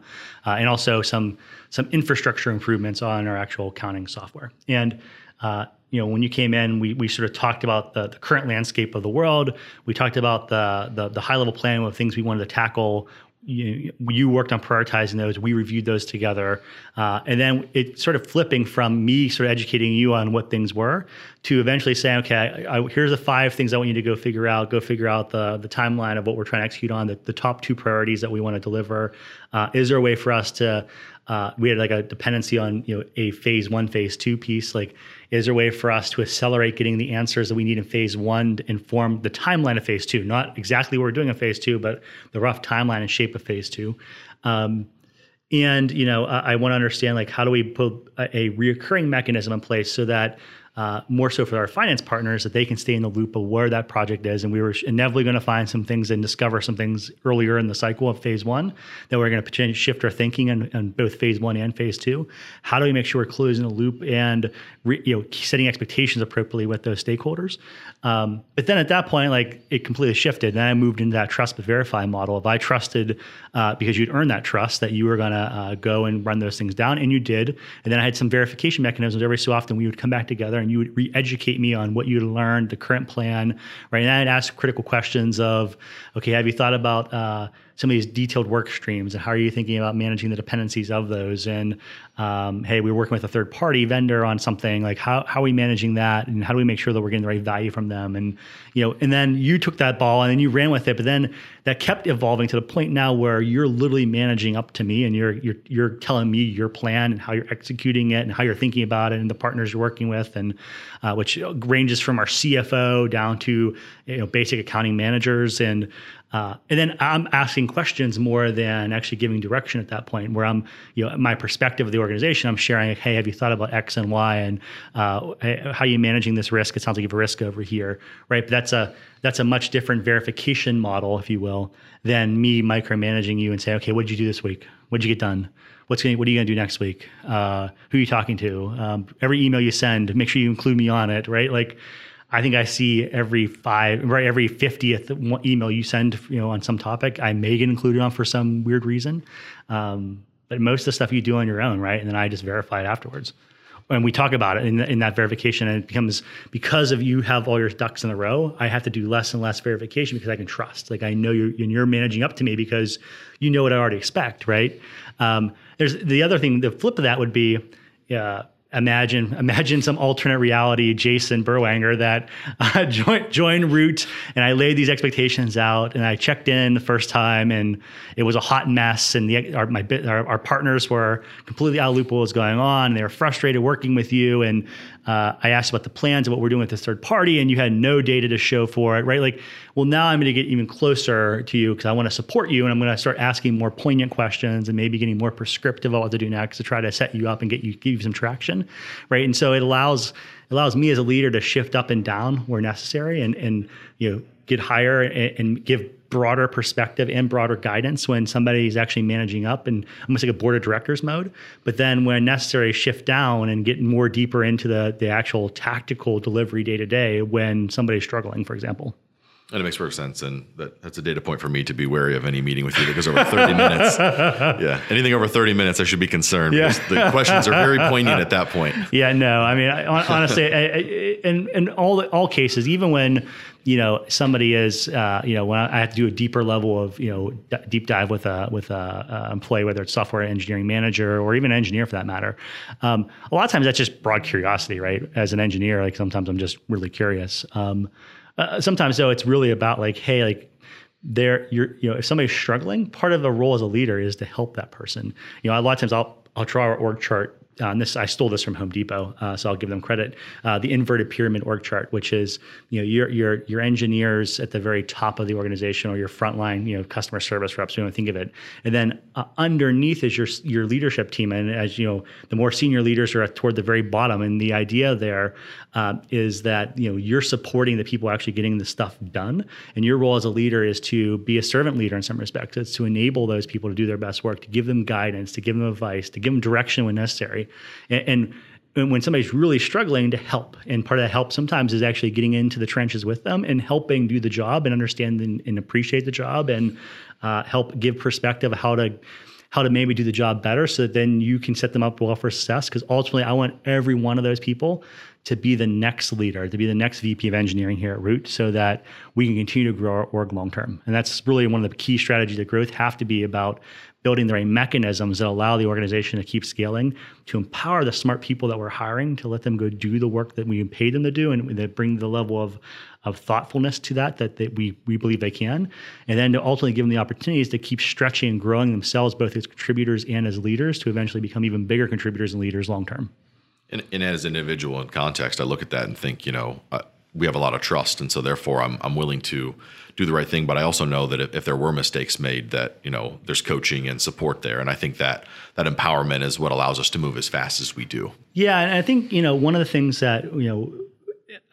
uh, and also some some infrastructure improvements on our actual accounting software. And uh, you know, when you came in, we, we sort of talked about the, the current landscape of the world. We talked about the, the, the high level plan of things we wanted to tackle. You, you worked on prioritizing those. We reviewed those together, uh, and then it sort of flipping from me sort of educating you on what things were to eventually saying, okay, I, I, here's the five things I want you to go figure out. Go figure out the the timeline of what we're trying to execute on, the, the top two priorities that we want to deliver. Uh, is there a way for us to uh, we had like a dependency on you know a phase one, phase two piece. Like, is there a way for us to accelerate getting the answers that we need in phase one to inform the timeline of phase two? Not exactly what we're doing in phase two, but the rough timeline and shape of phase two. Um, and you know, I, I want to understand like how do we put a, a reoccurring mechanism in place so that uh, more so for our finance partners that they can stay in the loop of where that project is. And we were inevitably going to find some things and discover some things earlier in the cycle of phase one that we're going to shift our thinking on, both phase one and phase two. How do we make sure we're closing the loop and re, you know setting expectations appropriately with those stakeholders? Um, but then at that point, like it completely shifted. And I moved into that trust but verify model. If I trusted uh, because you'd earned that trust that you were going to uh, go and run those things down, and you did, and then I had some verification mechanisms every so often we would come back together and you would re-educate me on what you learned, the current plan, right? And I'd ask critical questions of, okay, have you thought about uh, some of these detailed work streams and how are you thinking about managing the dependencies of those? And um, hey, we are working with a third party vendor on something like how, how are we managing that and how do we make sure that we're getting the right value from them? And you know, and then you took that ball and then you ran with it, but then that kept evolving to the point now where you're literally managing up to me and you're you're you're telling me your plan and how you're executing it and how you're thinking about it and the partners you're working with and uh, which ranges from our CFO down to you know basic accounting managers and uh, and then I'm asking questions more than actually giving direction at that point, where I'm, you know, my perspective of the organization, I'm sharing, like, hey, have you thought about X and Y, and uh, how are you managing this risk? It sounds like you have a risk over here, right? But that's a that's a much different verification model, if you will, than me micromanaging you and say, okay, what did you do this week? What did you get done? What's going what are you going to do next week? Uh, who are you talking to? Um, every email you send, make sure you include me on it, right? Like I think I see every five, right, every fiftieth email you send, you know, on some topic, I may get included on for some weird reason. Um, but most of the stuff you do on your own, right, and then I just verify it afterwards. And we talk about it in, in that verification, and it becomes because of you have all your ducks in a row. I have to do less and less verification because I can trust. Like I know you're you're managing up to me because you know what I already expect, right? Um, there's the other thing. The flip of that would be. Uh, imagine imagine some alternate reality Jason Berwanger that uh, <laughs> joined joined Root and I laid these expectations out and I checked in the first time and it was a hot mess and the, our my our, our partners were completely out of loop what was going on. And they were frustrated working with you and uh, I asked about the plans of what we're doing with this third party, and you had no data to show for it, right? Like, well, now I'm going to get even closer to you because I want to support you, and I'm going to start asking more poignant questions and maybe getting more prescriptive about what to do next to try to set you up and get you give you some traction, right? And so it allows allows me as a leader to shift up and down where necessary, and and you know get higher and, and give broader perspective and broader guidance when somebody is actually managing up and almost like a board of directors mode. But then when necessary, shift down and get more deeper into the, the actual tactical delivery day to day when somebody's struggling, for example. And it makes perfect sense. And that, that's a data point for me to be wary of any meeting with you because over 30 minutes, <laughs> yeah, anything over 30 minutes, I should be concerned yeah. because the questions are very poignant at that point. <laughs> Yeah, no, I mean, I, honestly, I, I, in, in all, all cases, even when you know somebody is uh, you know when I have to do a deeper level of you know d- deep dive with a with a, a, employee whether it's software engineering manager or even an engineer for that matter um, a lot of times that's just broad curiosity right as an engineer like sometimes I'm just really curious um, uh, sometimes though it's really about like hey like there you're you know if somebody's struggling part of the role as a leader is to help that person. You know a lot of times I'll I'll draw our org chart uh, this I stole this from Home Depot, uh, so I'll give them credit. Uh, the inverted pyramid org chart, which is you know your your your engineers at the very top of the organization or your frontline you know customer service reps, you want think of it, and then uh, underneath is your your leadership team, and as you know, the more senior leaders are toward the very bottom, and the idea there uh, is that you know you're supporting the people actually getting the stuff done, and your role as a leader is to be a servant leader in some respects. It's to enable those people to do their best work, to give them guidance, to give them advice, to give them direction when necessary and, and when somebody's really struggling to help and part of that help sometimes is actually getting into the trenches with them and helping do the job and understand and, and appreciate the job and uh, help give perspective how to how to maybe do the job better so that then you can set them up well for success. Because ultimately i want every one of those people to be the next leader to be the next vp of engineering here at root so that we can continue to grow our org long term. And that's really one of the key strategies of growth have to be about building the right mechanisms that allow the organization to keep scaling, to empower the smart people that we're hiring, to let them go do the work that we pay them to do, and that bring the level of of thoughtfulness to that that, that we we believe they can, and then to ultimately give them the opportunities to keep stretching and growing themselves both as contributors and as leaders to eventually become even bigger contributors and leaders long term. And, and, as an individual in context, I look at that and think, you know, we have a lot of trust, and so therefore I'm I'm willing to do the right thing. But I also know that if, if, there were mistakes made, that you know there's coaching and support there, and I think that that empowerment is what allows us to move as fast as we do. Yeah, and I think you know one of the things that you know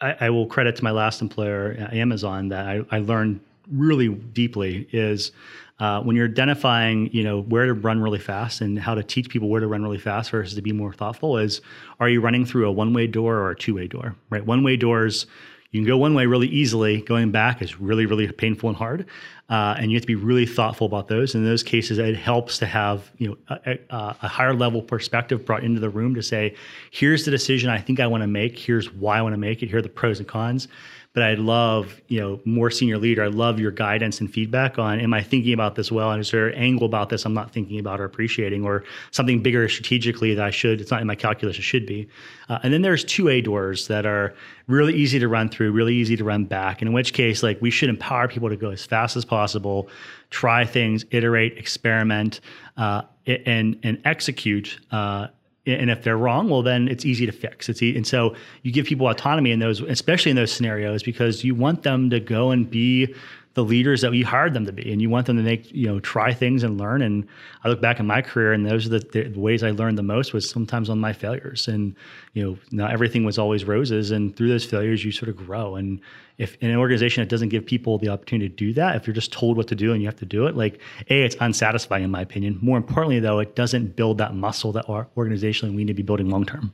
I, I will credit to my last employer, Amazon, that I, I learned really deeply is. Uh, when you're identifying, you know, where to run really fast and how to teach people where to run really fast versus to be more thoughtful, is are you running through a one-way door or a two-way door? Right, one-way doors you can go one way really easily. Going back is really, really painful and hard, uh, and you have to be really thoughtful about those. In those cases, it helps to have you know a, a, a, higher level perspective brought into the room to say, here's the decision I think I want to make. Here's why I want to make it. Here are the pros and cons but I'd love, you know, more senior leader. I love your guidance and feedback on, am I thinking about this well? And is there an angle about this I'm not thinking about or appreciating or something bigger strategically that I should, it's not in my calculus, it should be. Uh, and then there's two A doors that are really easy to run through, really easy to run back. And in which case, like we should empower people to go as fast as possible, try things, iterate, experiment, uh, and, and execute, uh, and if they're wrong, well, then it's easy to fix. It's e- and so you give people autonomy in those, especially in those scenarios, because you want them to go and be the leaders that you hired them to be, and you want them to make you know try things and learn. And I look back in my career, and those are the, the ways I learned the most was sometimes on my failures. And you know, not everything was always roses, and through those failures, you sort of grow. And if in an organization that doesn't give people the opportunity to do that, if you're just told what to do and you have to do it, like a, it's unsatisfying in my opinion. More importantly, though, it doesn't build that muscle that our organizationally we need to be building long term.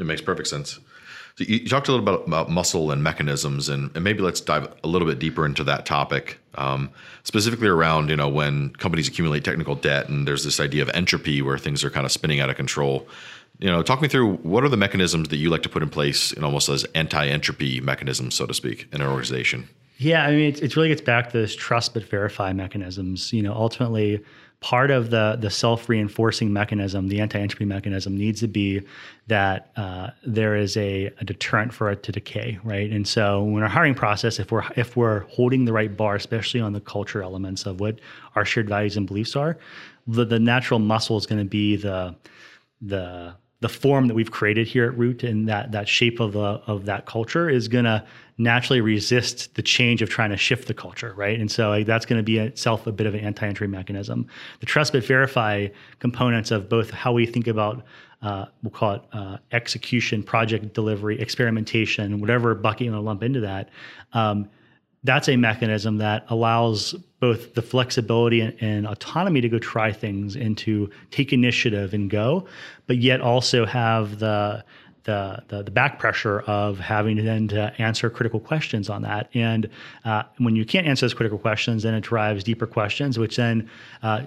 It makes perfect sense. So you, talked a little bit about muscle and mechanisms, and, and, maybe let's dive a little bit deeper into that topic, um, specifically around you know when companies accumulate technical debt, and there's this idea of entropy where things are kind of spinning out of control. You know, talk me through what are the mechanisms that you like to put in place, in almost as anti-entropy mechanisms, so to speak, in an organization. Yeah, I mean, it, it really gets back to this trust but verify mechanisms. You know, ultimately, part of the the self reinforcing mechanism, the anti entropy mechanism, needs to be that uh, there is a, a, deterrent for it to decay, right? And so, in our hiring process, if we're if we're holding the right bar, especially on the culture elements of what our shared values and beliefs are, the, the natural muscle is going to be the the the form that we've created here at Root and that that shape of the of that culture is going to naturally resist the change of trying to shift the culture, right? And so like, that's going to be itself a bit of an anti-entropy mechanism. The trust but verify components of both how we think about uh, we'll call it uh, execution, project delivery, experimentation, whatever bucket you want to lump into that. Um, that's a mechanism that allows both the flexibility and, and, autonomy to go try things and to take initiative and go, but yet also have the the, the, the back pressure of having to then to answer critical questions on that. And uh, when you can't answer those critical questions, then it drives deeper questions, which then uh,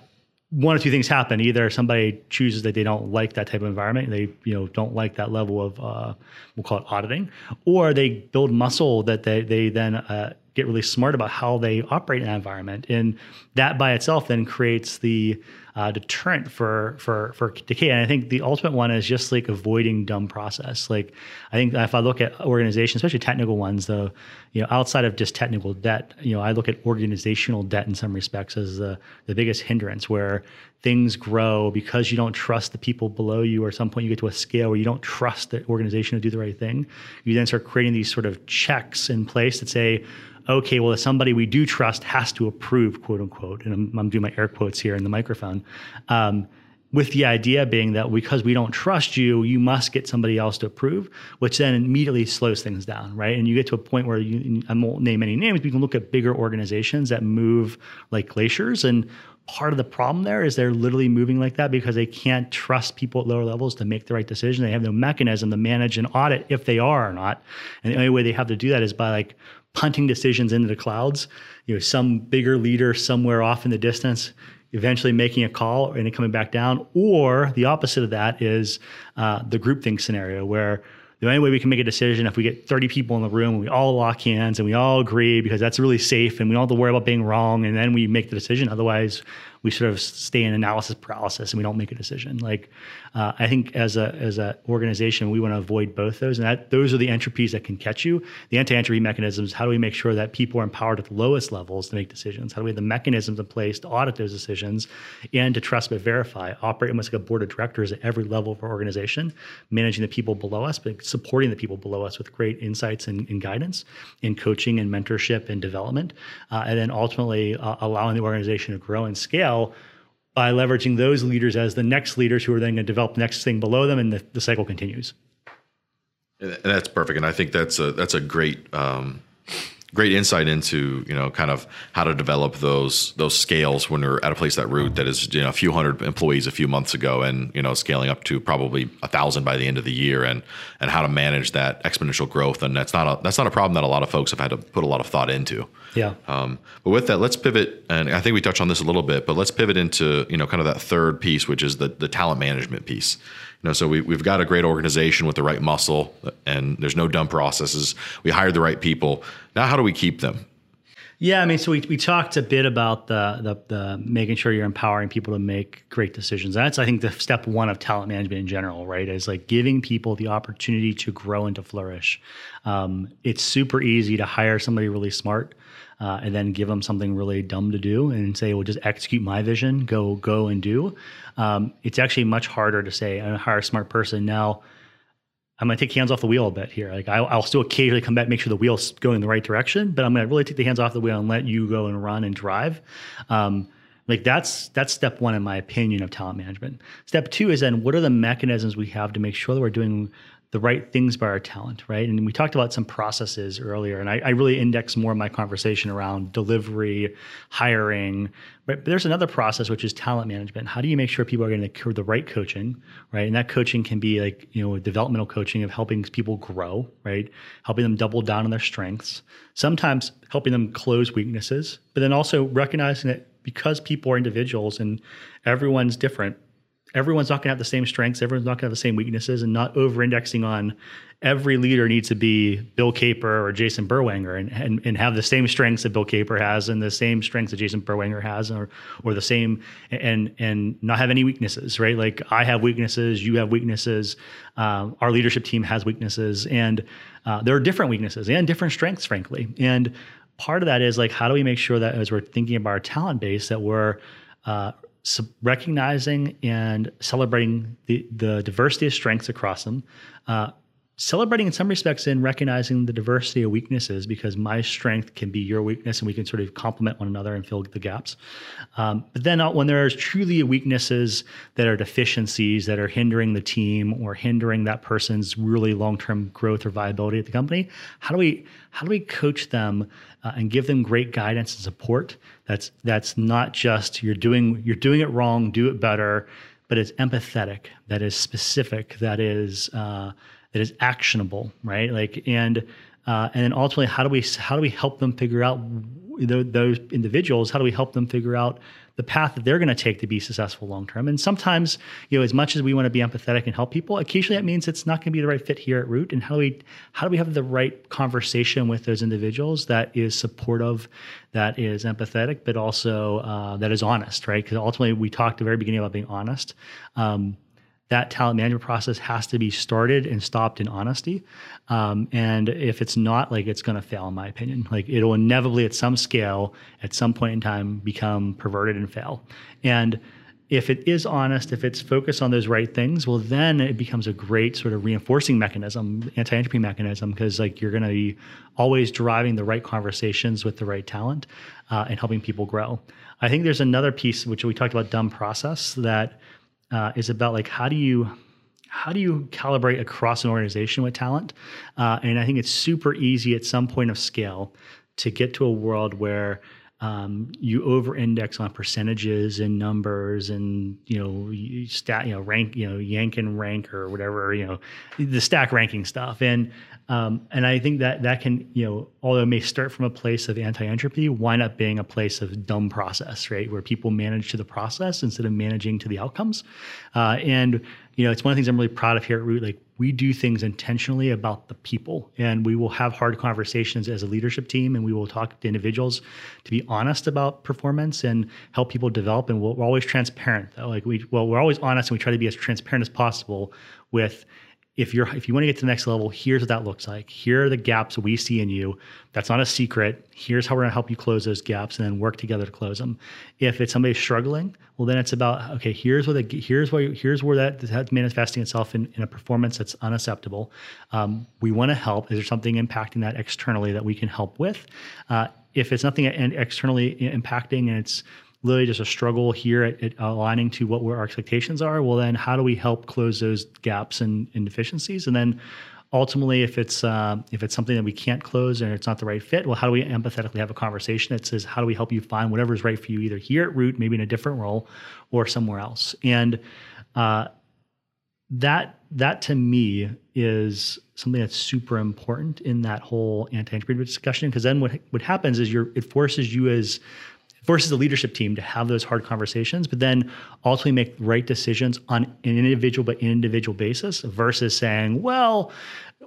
one or two things happen. Either somebody chooses that they don't like that type of environment, they you know don't like that level of uh, we'll call it auditing, or they build muscle that they they then uh, get really smart about how they operate in that environment, and that by itself then creates the uh, deterrent for for for decay. And I think the ultimate one is just like avoiding dumb process. Like I think if I look at organizations, especially technical ones, though, you know, outside of just technical debt, you know, I look at organizational debt in some respects as the the biggest hindrance where things grow because you don't trust the people below you or some point you get to a scale where you don't trust the organization to do the right thing you then start creating these sort of checks in place that say okay, well, if somebody we do trust has to approve, quote unquote, and I'm, I'm doing my air quotes here in the microphone, um, with the idea being that because we don't trust you, you must get somebody else to approve, which then immediately slows things down, right? And you get to a point where you, I won't name any names, but you can look at bigger organizations that move like glaciers and part of the problem there is they're literally moving like that because they can't trust people at lower levels to make the right decision. They have no mechanism to manage and audit if they are or not. And the only way they have to do that is by like punting decisions into the clouds. You know, some bigger leader somewhere off in the distance eventually making a call and coming back down. Or the opposite of that is uh, the groupthink scenario where the only way we can make a decision if we get 30 people in the room and we all lock hands and we all agree because that's really safe and we don't have to worry about being wrong and then we make the decision. Otherwise, we sort of stay in analysis paralysis and we don't make a decision. Like uh, I think as a as an organization, we want to avoid both those, and that those are the entropies that can catch you. The anti-entropy mechanisms. How do we make sure that people are empowered at the lowest levels to make decisions? How do we have the mechanisms in place to audit those decisions and to trust but verify? Operate almost like a board of directors at every level of our organization, managing the people below us, but supporting the people below us with great insights and, and guidance in coaching and mentorship and development, uh, and then ultimately uh, allowing the organization to grow and scale by leveraging those leaders as the next leaders who are then going to develop the next thing below them, and the, the cycle continues. And that's perfect, and I think that's a that's a great um, great insight into you know kind of how to develop those those scales when we're at a place that root that is you know a few hundred employees a few months ago and you know scaling up to probably a thousand by the end of the year and and how to manage that exponential growth. And that's not a that's not a problem that a lot of folks have had to put a lot of thought into. Yeah. Um, but with that let's pivot and I think we touched on this a little bit but let's pivot into you know kind of that third piece which is the the talent management piece know, so we, we've got a great organization with the right muscle and there's no dumb processes. We hired the right people. Now, how do we keep them? Yeah, I mean, so we, we talked a bit about the, the, the making sure you're empowering people to make great decisions. That's I think the step one of talent management in general, right? Is like giving people the opportunity to grow and to flourish. Um, it's super easy to hire somebody really smart uh, and then give them something really dumb to do and say, well, just execute my vision, go go and do. Um, it's actually much harder to say, I hire a smart person now. I'm going to take hands off the wheel a bit here. Like I'll, I'll, still occasionally come back, make sure the wheel's going in the right direction, but I'm going to really take the hands off the wheel and let you go and run and drive. Um, like that's that's step one in my opinion of talent management. Step two is then what are the mechanisms we have to make sure that we're doing the right things by our talent, right? And we talked about some processes earlier, and I, I really index more of my conversation around delivery, hiring. But there's another process which is talent management. How do you make sure people are getting the, the right coaching, right? And that coaching can be like you know developmental coaching of helping people grow, right? Helping them double down on their strengths. Sometimes helping them close weaknesses, but then also recognizing that because people are individuals and everyone's different everyone's not going to have the same strengths, everyone's not going to have the same weaknesses, and not over indexing on every leader needs to be Bill Caper or Jason Berwanger and, and, and have the same strengths that Bill Caper has and the same strengths that Jason Berwanger has or or the same and and not have any weaknesses, right? Like I have weaknesses, you have weaknesses, um, our leadership team has weaknesses, and uh, there are different weaknesses and different strengths, frankly. And part of that is like how do we make sure that as we're thinking about our talent base that we're uh, recognizing and celebrating the, the diversity of strengths across them, uh, celebrating in some respects and recognizing the diversity of weaknesses because my strength can be your weakness and we can sort of complement one another and fill the gaps. Um, but then when there's truly weaknesses that are deficiencies that are hindering the team or hindering that person's really long-term growth or viability at the company, how do we how do we coach them uh, and give them great guidance and support? That's that's not just you're doing you're doing it wrong, do it better, but it's empathetic, that is specific, that is uh, that is actionable, right? Like and uh, and then ultimately, how do we how do we help them figure out those individuals? How do we help them figure out the path that they're going to take to be successful long term? And sometimes, you know, as much as we want to be empathetic and help people, occasionally that means it's not going to be the right fit here at Root. And how do we how do we have the right conversation with those individuals that is supportive, that is empathetic, but also uh, that is honest, right? Because ultimately, we talked at the very beginning about being honest. Um, that talent management process has to be started and stopped in honesty. Um, and if it's not, like it's going to fail, in my opinion. Like it'll inevitably, at some scale, at some point in time, become perverted and fail. And if it is honest, if it's focused on those right things, well, then it becomes a great sort of reinforcing mechanism, anti-entropy mechanism, because like you're going to be always driving the right conversations with the right talent uh, and helping people grow. I think there's another piece which we talked about dumb process that uh, is about like how do you how do you calibrate across an organization with talent? Uh, and I think it's super easy at some point of scale to get to a world where um, you over-index on percentages and numbers and you know you stat you know rank you know yank and rank or whatever you know the stack ranking stuff and um, and I think that that can, you know, although it may start from a place of anti-entropy, wind up being a place of dumb process, right? Where people manage to the process instead of managing to the outcomes. Uh, and you know, it's one of the things I'm really proud of here at Root. Like we do things intentionally about the people, and we will have hard conversations as a leadership team, and we will talk to individuals to be honest about performance and help people develop. And we are always transparent, though. Like we, well, we're always honest, and we try to be as transparent as possible with if you're if you want to get to the next level here's what that looks like. Here are the gaps we see in you. That's not a secret. Here's how we're going to help you close those gaps and then work together to close them. If it's somebody struggling well then it's about okay here's where the here's where here's where that that's manifesting itself in, in a performance that's unacceptable. Um, we want to help. Is there something impacting that externally that we can help with? Uh, if it's nothing externally impacting and it's literally just a struggle here at, at aligning to what our expectations are, well, then how do we help close those gaps and, and deficiencies? And then ultimately, if it's uh, if it's something that we can't close and it's not the right fit, well, how do we empathetically have a conversation that says, how do we help you find whatever is right for you, either here at Root, maybe in a different role, or somewhere else? And uh, that that to me is something that's super important in that whole anti-entropy discussion because then what what happens is you're it forces you as forces the leadership team to have those hard conversations, but then ultimately make right decisions on an individual but individual basis versus saying, well,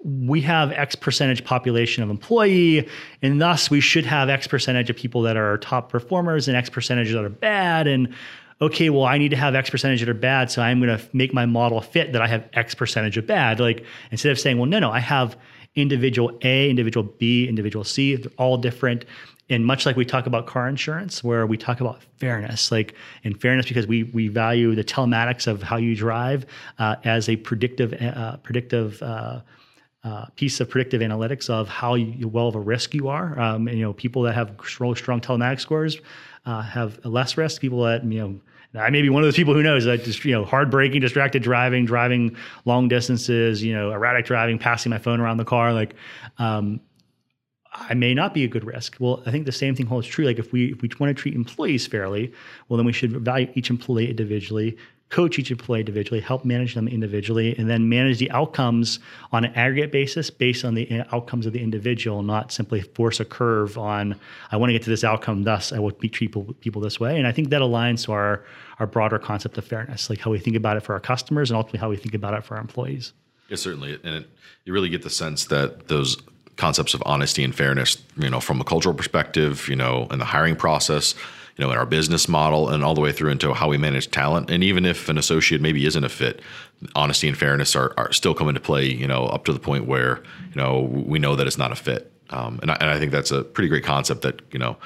we have X percentage population of employee, and thus we should have X percentage of people that are top performers and X percentage that are bad. And okay, well, I need to have X percentage that are bad, so I'm going to make my model fit that I have X percentage of bad. Like instead of saying, well, no, no, I have individual A, individual B, individual C, they're all different. And much like we talk about car insurance, where we talk about fairness, like in fairness because we we value the telematics of how you drive uh, as a predictive uh, predictive. Uh, uh, piece of predictive analytics of how you, well of a risk you are. Um, and, you know, people that have strong, strong telematic scores uh, have less risk. People that you know I may be one of those people who knows that just you know hard braking, distracted driving, driving long distances, you know, erratic driving, passing my phone around the car, like. Um, I may not be a good risk. Well, I think the same thing holds true. Like if we if we want to treat employees fairly, well, then we should value each employee individually, coach each employee individually, help manage them individually, and then manage the outcomes on an aggregate basis based on the uh, outcomes of the individual, not simply force a curve on, I want to get to this outcome, thus I will treat people, people this way. And I think that aligns to our, our broader concept of fairness, like how we think about it for our customers and ultimately how we think about it for our employees. Yes, certainly. And it, you really get the sense that those concepts of honesty and fairness, you know, from a cultural perspective, you know, in the hiring process, you know, in our business model and all the way through into how we manage talent. And even if an associate maybe isn't a fit, honesty and fairness are, are still come into play, you know, up to the point where, you know, we know that it's not a fit. Um, and, I, and I think that's a pretty great concept that, you know,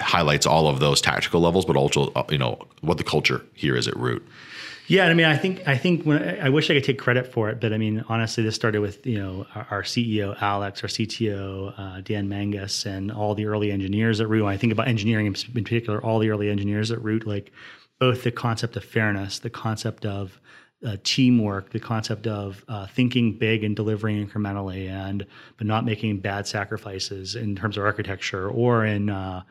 highlights all of those tactical levels, but also, uh, you know, what the culture here is at Root. Yeah, I mean, I think I think when I wish I could take credit for it, but I mean, honestly, this started with you know our, our CEO Alex, our CTO uh, Dan Manges, and all the early engineers at Root. When I think about engineering in particular, all the early engineers at Root, like both the concept of fairness, the concept of uh, teamwork, the concept of uh, thinking big and delivering incrementally, and but not making bad sacrifices in terms of architecture or in uh,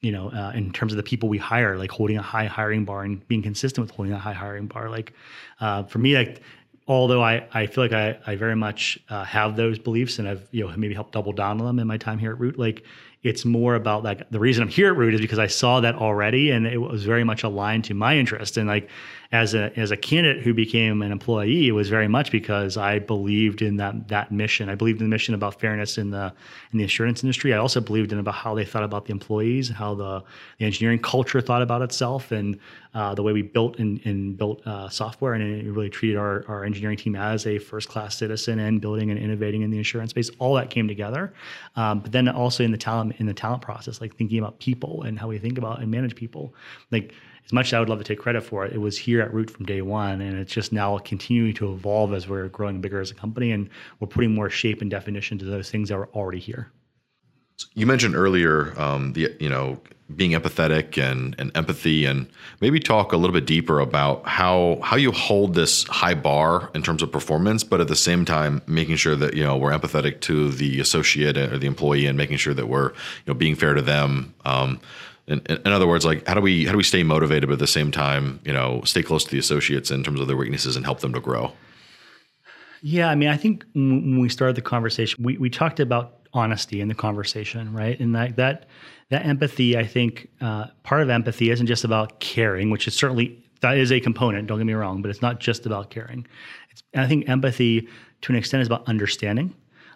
you know, uh, in terms of the people we hire, like holding a high hiring bar and being consistent with holding a high hiring bar. Like uh, for me, like although I, I feel like I, I very much uh, have those beliefs and I've you know maybe helped double down on them in my time here at Root. Like it's more about like the reason I'm here at Root is because I saw that already and it was very much aligned to my interest. And like as a as a candidate who became an employee, it was very much because I believed in that that mission. I believed in the mission about fairness in the in the insurance industry. I also believed in about how they thought about the employees, how the, the engineering culture thought about itself, and uh, the way we built and, and built uh, software, and really treated our, our engineering team as a first class citizen and building and innovating in the insurance space. All that came together, um, but then also in the talent in the talent process, like thinking about people and how we think about and manage people, like as much as I would love to take credit for it, it was here at Root from day one, and it's just now continuing to evolve as we're growing bigger as a company, and we're putting more shape and definition to those things that are already here. You mentioned earlier um, the you know being empathetic and, and empathy, and maybe talk a little bit deeper about how how you hold this high bar in terms of performance, but at the same time making sure that you know we're empathetic to the associate or the employee, and making sure that we're you know being fair to them. Um, in, in, other words, like how do we how do we stay motivated, but at the same time, you know, stay close to the associates in terms of their weaknesses and help them to grow? Yeah, I mean, I think when we started the conversation, we, we talked about honesty in the conversation, right? And that that that empathy, I think, uh, part of empathy isn't just about caring, which is certainly that is a component. Don't get me wrong, but it's not just about caring. It's, I think empathy, to an extent, is about understanding.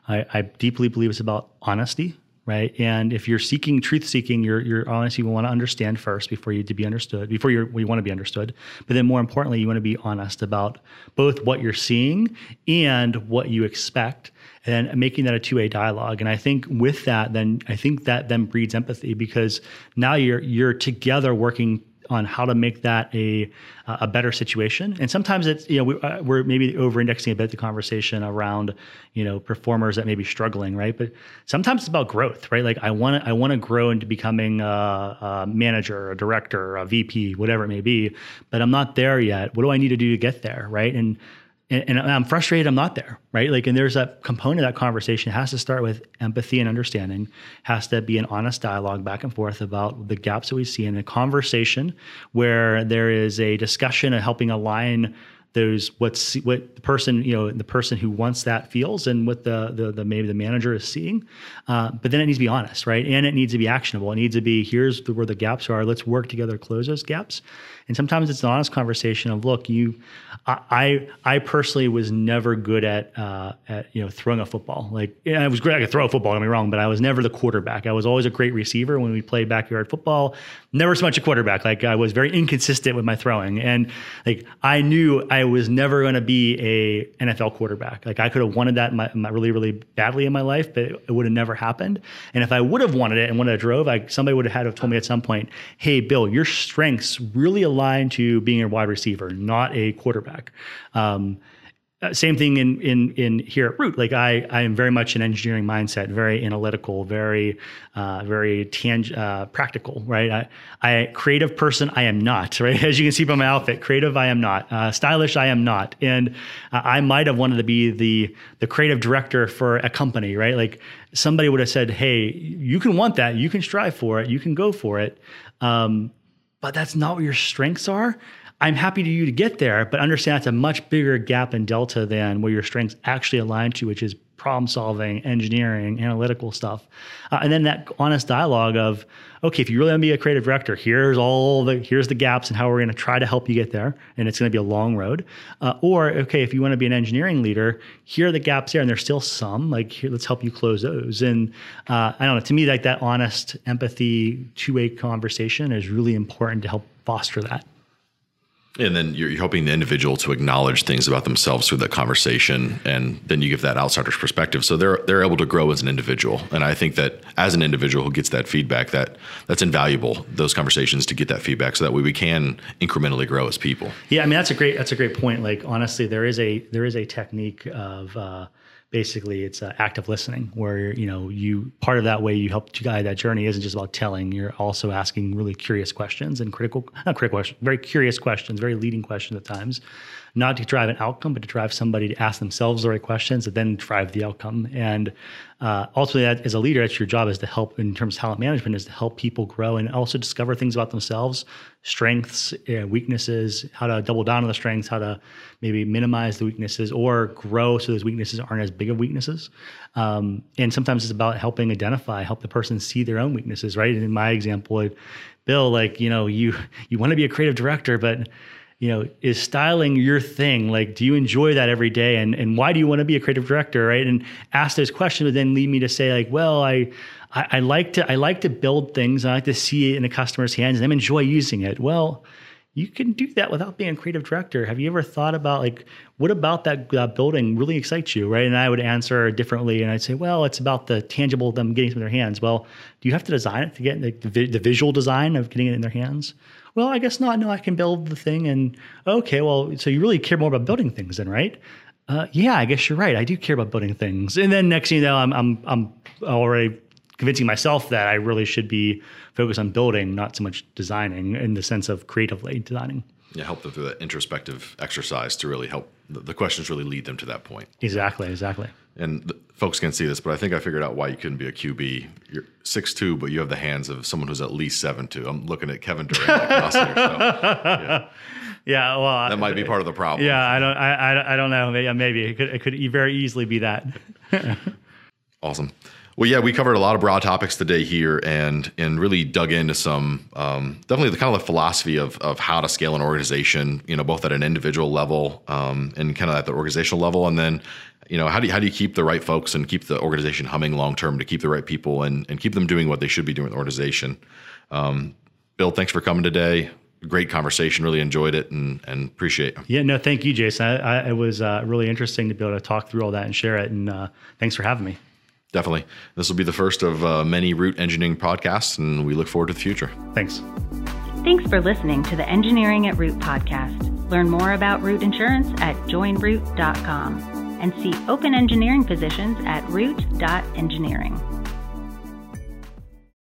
I, I deeply believe it's about honesty right? And if you're seeking truth seeking, you're you're honestly you want to understand first before you to be understood, before you you want to be understood. But then more importantly, you want to be honest about both what you're seeing and what you expect and making that a two-way dialogue. And I think with that, then I think that then breeds empathy because now you're you're together working on how to make that a a better situation. And sometimes it's you know we, uh, maybe over indexing a bit the conversation around you know performers that may be struggling, right? But sometimes it's about growth, right? Like I want to I want to grow into becoming a, a manager, a director, a VP, whatever it may be, but I'm not there yet. What do I need to do to get there, right? And and, and, I'm frustrated I'm not there, right? Like, and there's that component of that conversation has to start with empathy and understanding, has to be an honest dialogue back and forth about the gaps that we see in a conversation where there is a discussion of helping align those what's what the person you know the person who wants that feels and what the the, the maybe the manager is seeing. Uh, but then it needs to be honest right? And it needs to be actionable. It needs to be here's the, where the gaps are. Let's work together to close those gaps and sometimes it's an honest conversation of look you i i personally was never good at uh, at you know throwing a football. Like i was great i could throw a football don't wrong but i was never the quarterback. I was always a great receiver when we played backyard football. Never so much a quarterback. Like i was very inconsistent with my throwing. And like i knew i was never going to be a nfl quarterback. Like i could have wanted that my, my really really badly in my life but it, it would have never happened. And if i would have wanted it and wanted to drove like somebody would have had to have told me at some point hey bill your strengths really align aligned to being a wide receiver, not a quarterback. Um, uh, same thing in in in here at Root. Like I I am very much an engineering mindset, very analytical, very uh, very tang- uh, practical. Right. I I creative person. I am not. <laughs> Right. As you can see by my outfit, creative. I am not. Uh, stylish. I am not. And I might have wanted to be the the creative director for a company. Right. Like somebody would have said, Hey, you can want that. You can strive for it. You can go for it. Um, but that's not what your strengths are. I'm happy to you to get there, but understand it's a much bigger gap and delta than where your strengths actually align to, which is problem solving, engineering, analytical stuff. Uh, and then that honest dialogue of, okay, if you really want to be a creative director, here's all the here's the gaps and how we're going to try to help you get there, and it's going to be a long road. Uh, or okay, if you want to be an engineering leader, here are the gaps there, and there's still some. Like here, let's help you close those. And uh, I don't know. To me, like that honest empathy, two way conversation is really important to help foster that. And then you're, hoping the individual to acknowledge things about themselves through that conversation, and then you give that outsider's perspective, so they're they're able to grow as an individual. And I think that as an individual who gets that feedback, that that's invaluable. Those conversations to get that feedback, so that way we can incrementally grow as people. Yeah, I mean that's a great that's a great point. Like honestly, there is a there is a technique of uh, basically it's uh, active listening where you know you part of that way you help to guide that journey isn't just about telling you're also asking really curious questions and critical not critical questions very curious questions very leading questions at times not to drive an outcome, but to drive somebody to ask themselves the right questions and then drive the outcome. And uh, ultimately, that, as a leader, that's your job is to help in terms of talent management is to help people grow and also discover things about themselves, strengths, uh, weaknesses, how to double down on the strengths, how to maybe minimize the weaknesses or grow so those weaknesses aren't as big of weaknesses. Um, and sometimes it's about helping identify, help the person see their own weaknesses, right? And in my example, Bill, like, you know, you you want to be a creative director, but you know, is styling your thing? Like, do you enjoy that every day? And and why do you want to be a creative director? Right. And ask those questions would then lead me to say, like, well, I, I, I like to I like to build things. I like to see it in the customer's hands and them enjoy using it. Well, you can do that without being a creative director. Have you ever thought about like what about that, that building really excites you, right? And I would answer differently, and I'd say, well, it's about the tangible them getting it in their hands. Well, do you have to design it to get the, the visual design of getting it in their hands? Well, I guess not. No, I can build the thing. And okay, well, so you really care more about building things then, right? Uh, yeah, I guess you're right. I do care about building things. And then next thing you know, I'm, I'm, I'm already convincing myself that I really should be focused on building, not so much designing in the sense of creatively designing. Yeah, help them through that introspective exercise to really help the questions really lead them to that point. Exactly, exactly and the, folks can see this, but I think I figured out why you couldn't be a QB. You're six two, but you have the hands of someone who's at least seven two. I'm looking at Kevin Durant across <laughs> here. So, yeah. yeah, well, that might be part of the problem. Yeah, I don't, I, I don't know. Maybe, maybe it could, it could very easily be that. <laughs> awesome. Well, yeah, we covered a lot of broad topics today here, and and really dug into some um, definitely the kind of the philosophy of of how to scale an organization. You know, both at an individual level um, and kind of at the organizational level, and then you know how do you, how do you keep the right folks and keep the organization humming long term to keep the right people and and keep them doing what they should be doing in the organization. Um, Bill, thanks for coming today great conversation. Really enjoyed it and, and appreciate it. Yeah, no, thank you, Jason. I, I, it was uh, really interesting to be able to talk through all that and share it. And uh, thanks for having me. Definitely. This will be the first of uh, many Root engineering podcasts, and we look forward to the future. Thanks. Thanks for listening to the Engineering at Root podcast. Learn more about Root Insurance at joinroot.com and see open engineering positions at root.engineering.